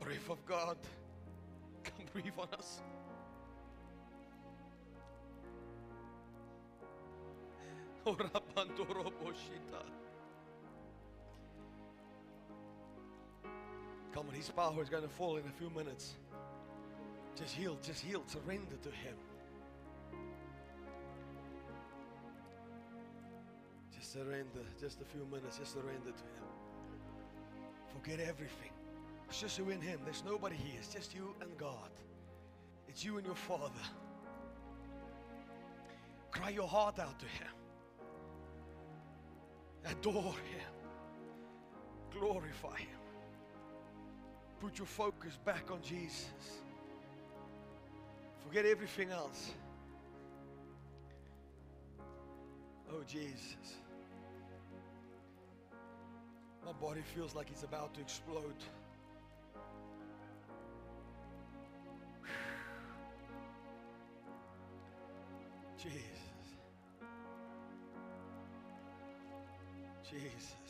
S1: Breath of God, <laughs> come breathe on us. Come on, His power is going to fall in a few minutes. Just heal, just heal, surrender to Him. Surrender, just a few minutes, just surrender to Him. Forget everything. It's just you and Him. There's nobody here. It's just you and God. It's you and your Father. Cry your heart out to Him. Adore Him. Glorify Him. Put your focus back on Jesus. Forget everything else. Oh, Jesus. My body feels like it's about to explode. <sighs> Jesus. Jesus.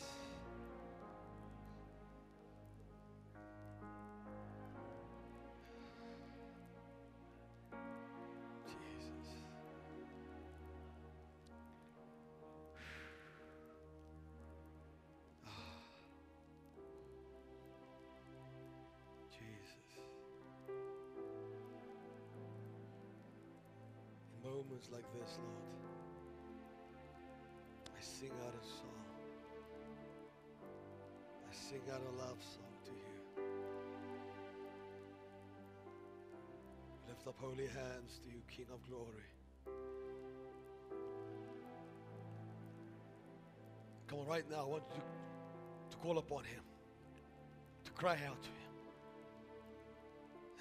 S1: Moments like this, Lord, I sing out a song. I sing out a love song to you. Lift up holy hands to you, King of glory. Come on, right now, I want you to call upon Him, to cry out to Him.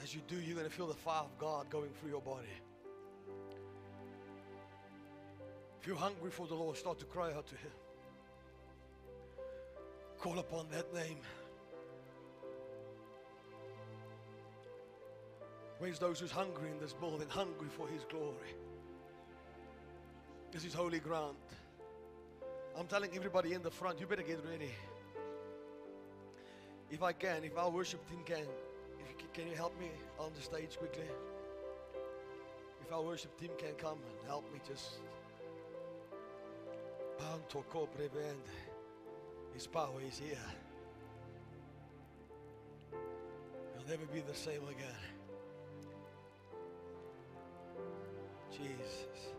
S1: As you do, you're going to feel the fire of God going through your body. If you're hungry for the Lord, start to cry out to Him. Call upon that name. Where's those who's hungry in this building, hungry for His glory? This is holy ground. I'm telling everybody in the front, you better get ready. If I can, if our worship team can, if you can, can you help me on the stage quickly? If our worship team can come and help me, just. Panto prevent. His power is here. You'll never be the same again. Jesus.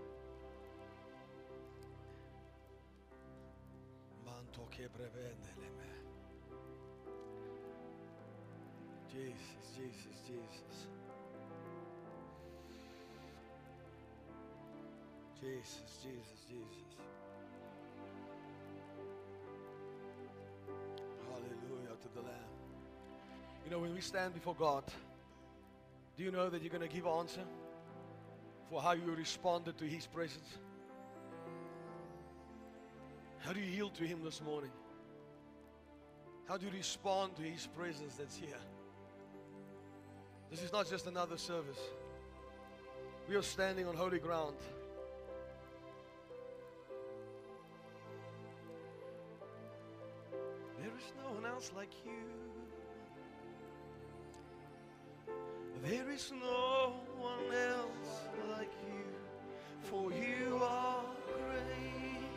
S1: Manto che prevende le. Jesus, Jesus, Jesus. Jesus, Jesus, Jesus. You know, when we stand before God, do you know that you're going to give answer for how you responded to His presence? How do you yield to Him this morning? How do you respond to His presence that's here? This is not just another service. We are standing on holy ground. There is no one else like you. There is no one else like you, for you are great.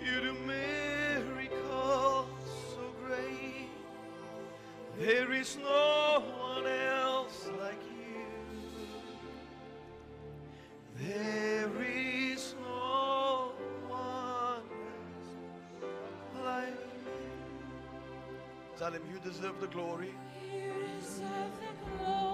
S1: You do miracles so great. There is no one else like you. There is no one else like you. Tell him you deserve the glory.
S2: You deserve the glory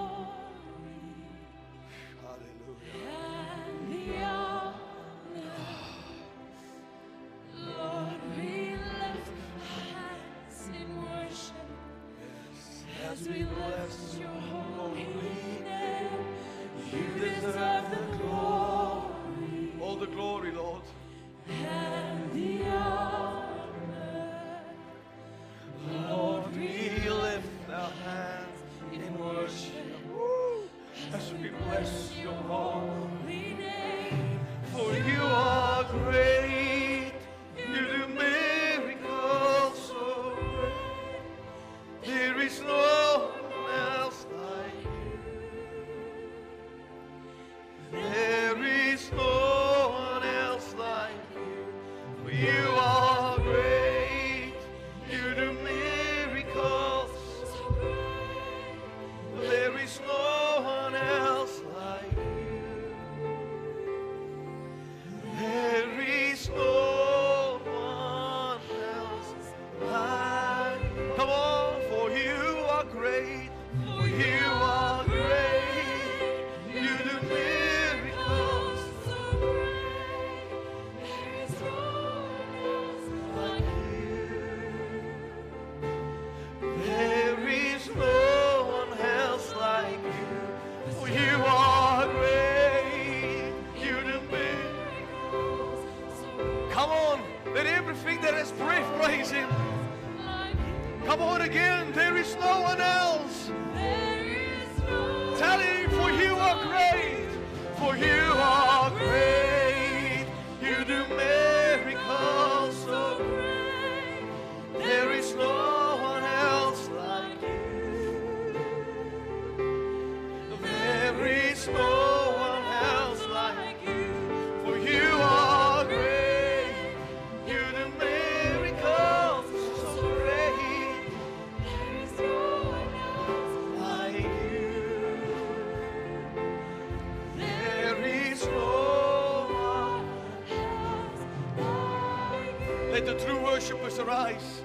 S1: arise.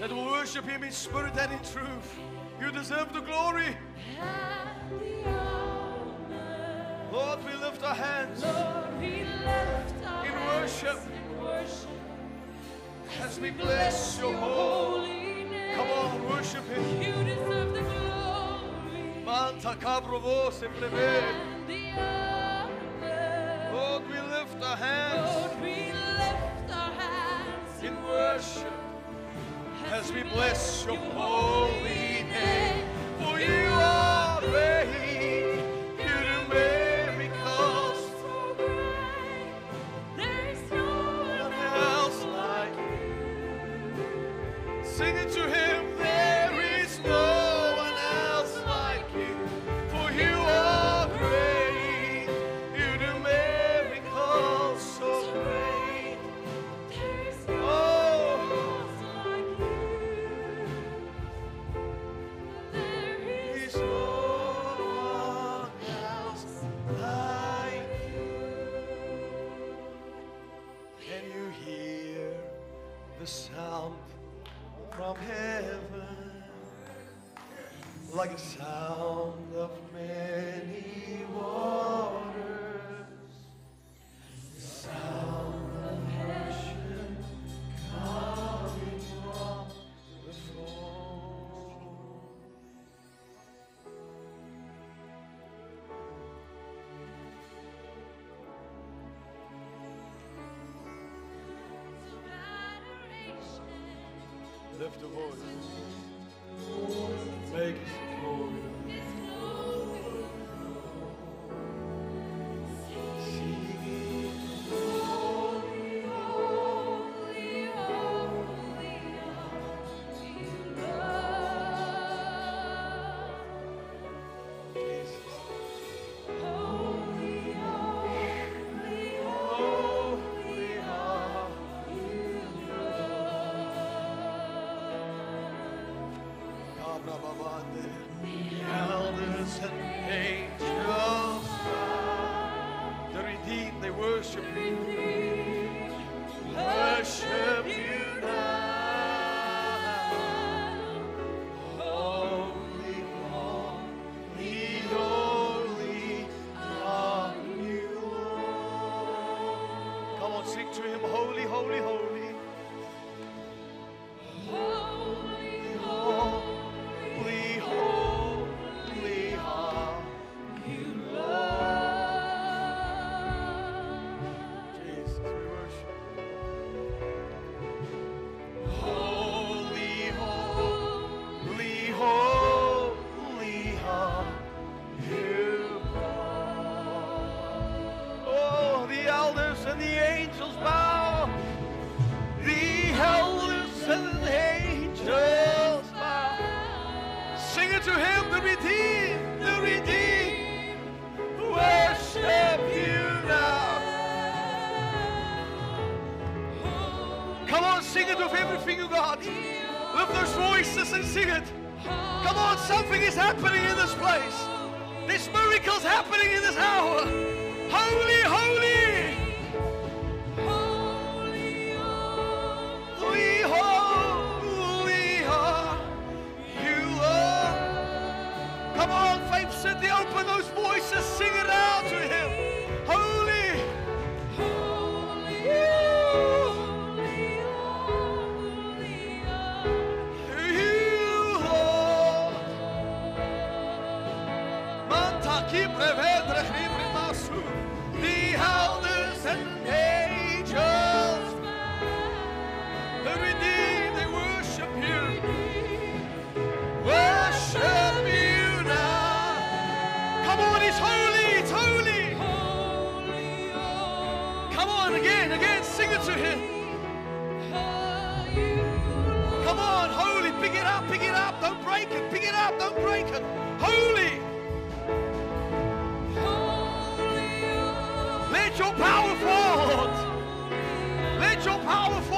S1: That will worship Him in spirit and in truth. You deserve the glory.
S2: And the honor.
S1: Lord, we lift our hands
S2: Lord, lift our
S1: In worship.
S2: in worship
S1: as we bless your holy.
S2: name.
S1: Come on, worship Him.
S2: You deserve the glory
S1: Manta cabrovo se prevé.
S2: and the honor.
S1: Lord, we lift our hands
S2: Lord,
S1: worship as we bless your holy name. For you angels bow. The elders and angels bow. Sing it to him, the redeemed, the redeemed. Worship you now. Come on, sing it with everything you got. Lift those voices and sing it. Come on, something is happening in this place. There's miracles happening in this hour. Holy. Holy, voices, sing it out to Him. Holy, holy, holy, you, Lord. Manta ki to him. Come on, holy, pick it up, pick it up, don't break it, pick it up, don't break it. Holy, let your power fall, Let your power fall.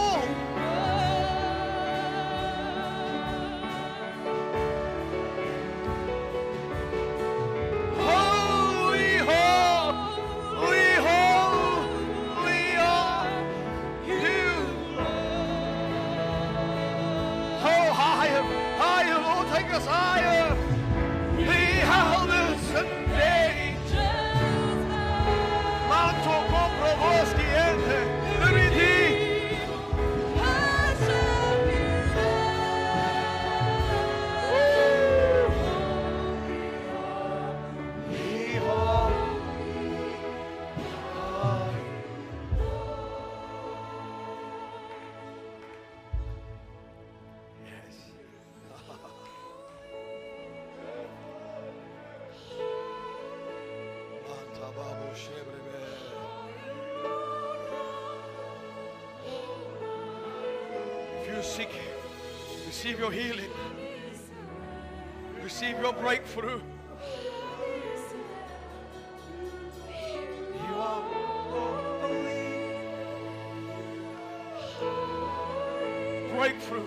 S1: Breakthrough.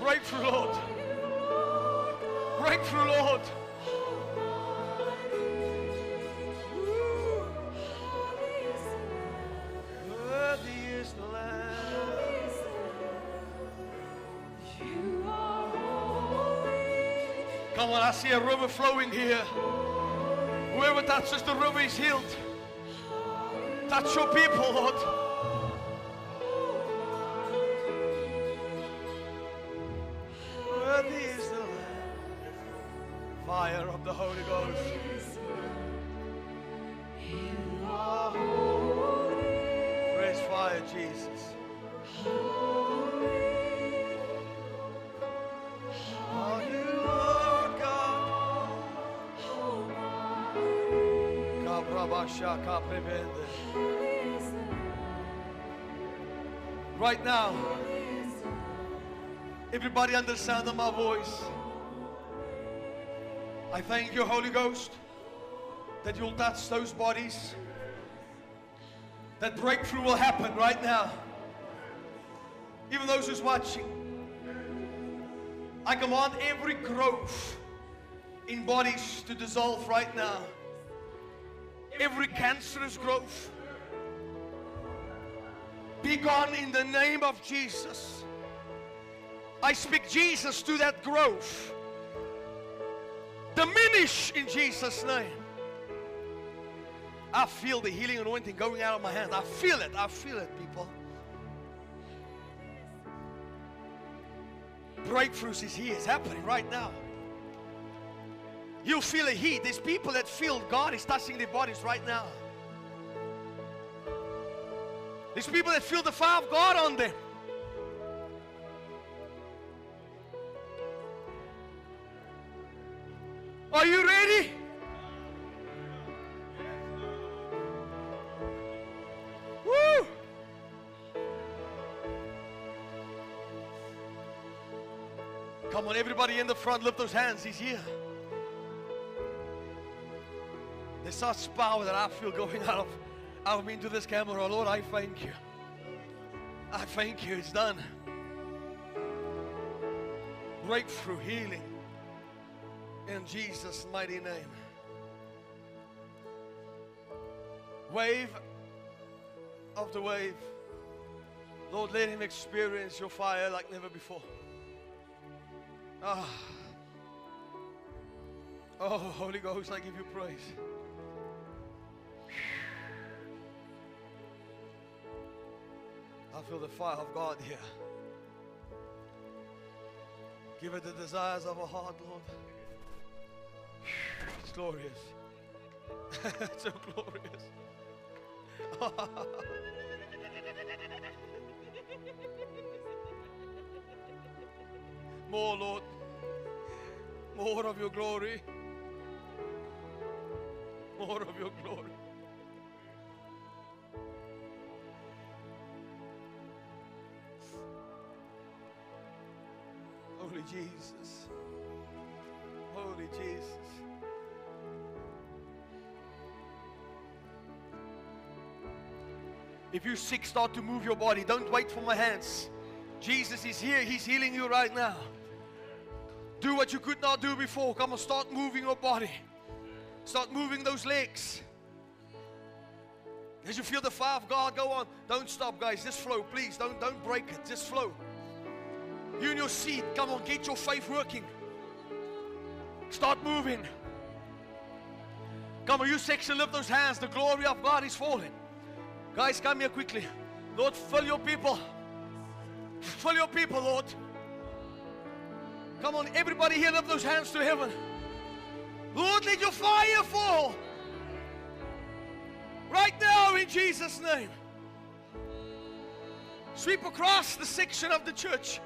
S1: Breakthrough, Lord. Breakthrough, Lord. Come on, I see a river flowing here. Whoever touches the river is healed. Touch your people, Lord. Right now, everybody under the sound of my voice, I thank you, Holy Ghost, that you'll touch those bodies. That breakthrough will happen right now. Even those who's watching. I command every growth in bodies to dissolve right now. Every cancerous growth. Be gone in the name of Jesus. I speak Jesus to that growth. Diminish in Jesus' name. I feel the healing anointing going out of my hands. I feel it. I feel it, people. Breakthroughs is here. It's happening right now. You feel a heat. There's people that feel God is touching their bodies right now. There's people that feel the fire of God on them. Are you ready? Woo! Come on, everybody in the front, lift those hands. He's here. There's such power that I feel going <laughs> out of, of me to this camera. Lord, I thank you. I thank you. It's done. Breakthrough, healing. In Jesus' mighty name. Wave after wave. Lord, let him experience your fire like never before. Ah. Oh, Holy Ghost, I give you praise. Feel the fire of God here. Give it the desires of our heart, Lord. It's glorious. it's <laughs> so glorious. <laughs> More, Lord. More of your glory. More of your glory. Jesus. Holy Jesus. If you're sick, start to move your body. Don't wait for my hands. Jesus is here. He's healing you right now. Do what you could not do before. Come on, start moving your body. Start moving those legs. As you feel the fire of God, go on. Don't stop, guys. Just flow, please. Don't don't break it. Just flow. You in your seat. Come on, get your faith working. Start moving. Come on, you section, lift those hands. The glory of God is falling. Guys, come here quickly. Lord, fill your people. Fill your people, Lord. Come on, everybody here, lift those hands to heaven. Lord, let your fire fall. Right now, in Jesus' name. Sweep across the section of the church.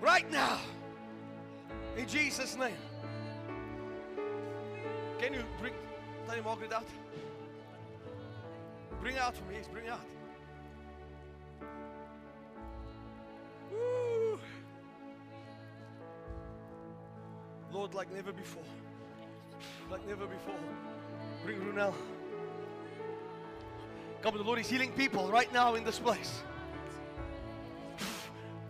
S1: Right now. In Jesus' name. Can you bring Tanya Margaret out? Bring out for me, bring out. Woo. Lord, like never before. Like never before. Bring Runel. Come the Lord is healing people right now in this place.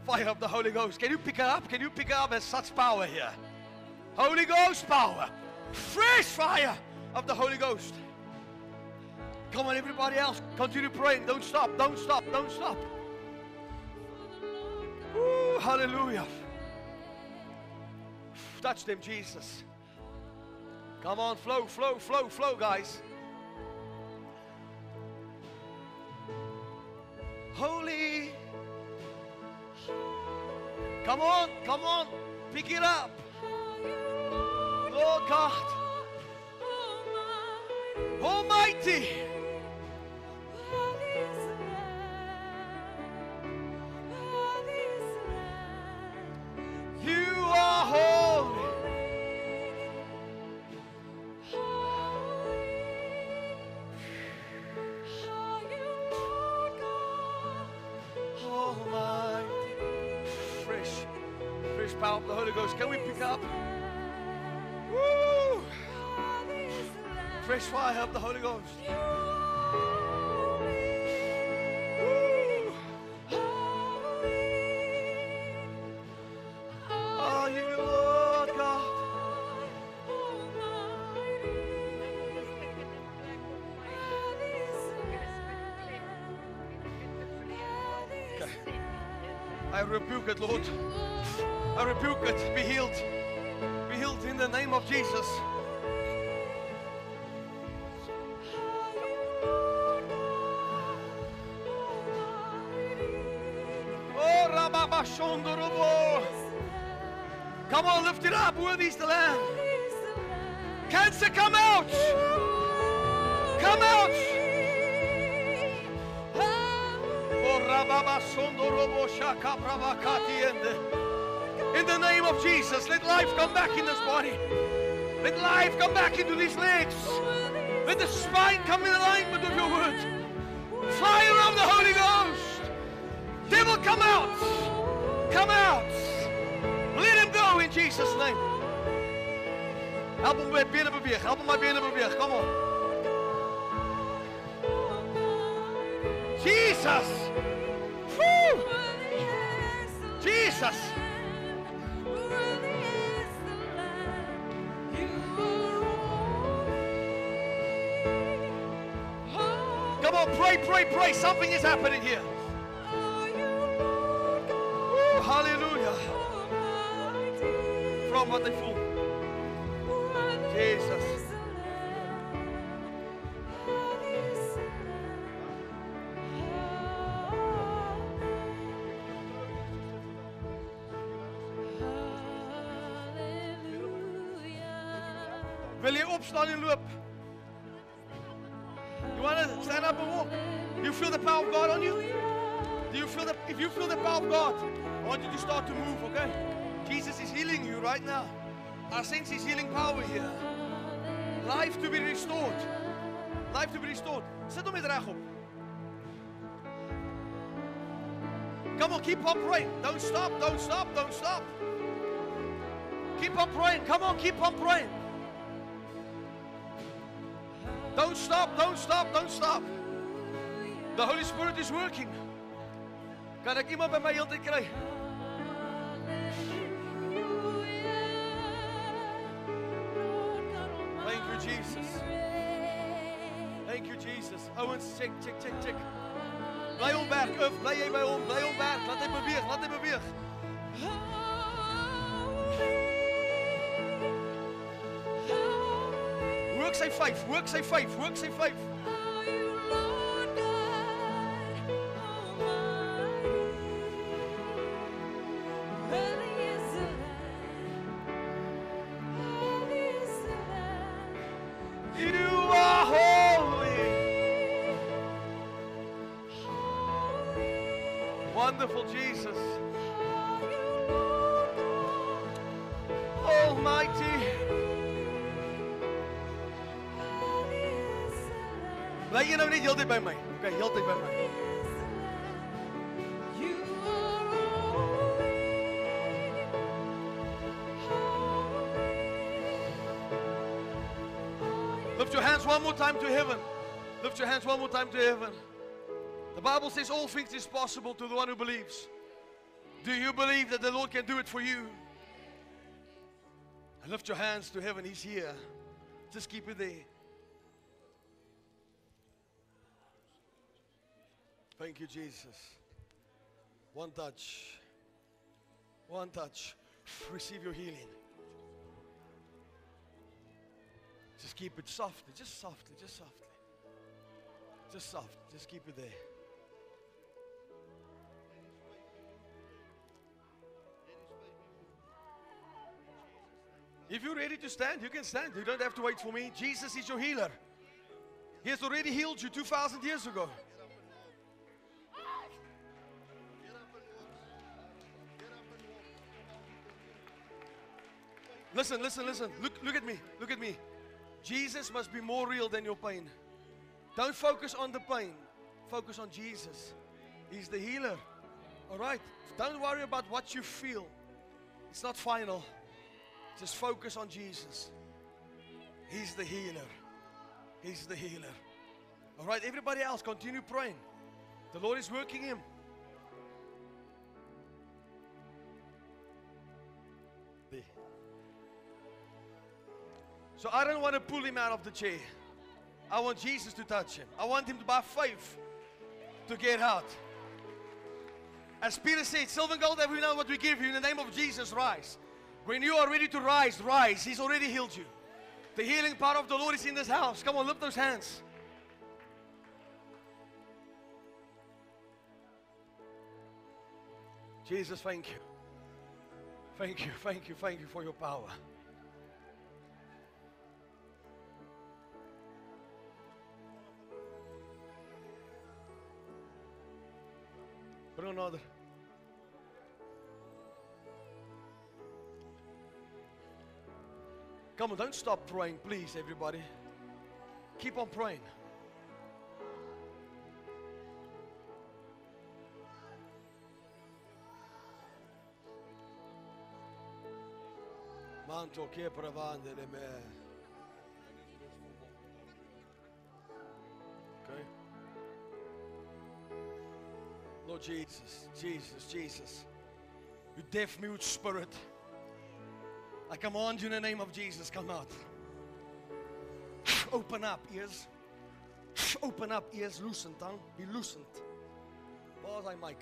S1: Fire of the Holy Ghost. Can you pick it up? Can you pick it up? There's such power here. Holy Ghost power. Fresh fire of the Holy Ghost. Come on, everybody else. Continue praying. Don't stop. Don't stop. Don't stop. Woo, hallelujah. touch them, Jesus. Come on, flow, flow, flow, flow, guys. Holy. Come on, come on. Pick it up. Lord oh, God, Almighty. I rebuke it, Lord. I rebuke it. Be healed. Be healed in the name of Jesus. Oh. Come on, lift it up. Worthy is the Lamb. Cancer, come out. In the name of Jesus, let life come back in this body. Let life come back into these legs. Let the spine come in alignment with your word. Fire of the Holy Ghost. Devil, come out. Come out. Let him go in Jesus' name. Help hom met bene beweeg. Help hom my bene beweeg. Come on. Jesus. Jesus. Come on, pray, pray, pray. Something is happening here. Woo, hallelujah. From what they voel. Power of God on you? Do you feel the if you feel the power of God, I want you to start to move, okay? Jesus is healing you right now. I sense his healing power here. Life to be restored. Life to be restored. Sit hom net regop. Come on, keep on praying. Don't stop, don't stop, don't stop. Keep on praying. Come on, keep on praying. Don't stop, don't stop, don't stop. The Holy Spirit is working. Kan ek iemand by my heeltyd kry? Thank you Jesus. Thank you Jesus. Ouens, check, check, check, check. Bly hom werk, Uf, bly jy by hom, bly hom werk. Laat hy beweeg, laat hy beweeg. Hoek sy 5, hoek sy 5, hoek sy 5. One more time to heaven. Lift your hands one more time to heaven. The Bible says all things is possible to the one who believes. Do you believe that the Lord can do it for you? And lift your hands to heaven. He's here. Just keep it there. Thank you, Jesus. One touch. One touch. Receive your healing. Just keep it softly, just softly, just softly. Just soft. Just keep it there. If you're ready to stand, you can stand. You don't have to wait for me. Jesus is your healer. He has already healed you 2,000 years ago. Listen, listen, listen. Look, look at me. Look at me. Jesus must be more real than your pain. Don't focus on the pain. Focus on Jesus. He's the healer. All right? Don't worry about what you feel. It's not final. Just focus on Jesus. He's the healer. He's the healer. All right, everybody else, continue praying. The Lord is working him. There. So I don't want to pull him out of the chair. I want Jesus to touch him. I want him to, by faith, to get out. As Peter said, silver and gold, every know what we give you in the name of Jesus, rise. When you are ready to rise, rise. He's already healed you. The healing power of the Lord is in this house. Come on, lift those hands. Jesus, thank you. Thank you, thank you, thank you for your power. Another. Come on, don't stop praying, please, everybody. Keep on praying. Manto che pravande le me. Jesus, Jesus, Jesus. You deaf mute spirit. I command you in the name of Jesus, come out. <sighs> Open up ears. <sighs> Open up ears, loosen tongue. Be loosened. Waar is hy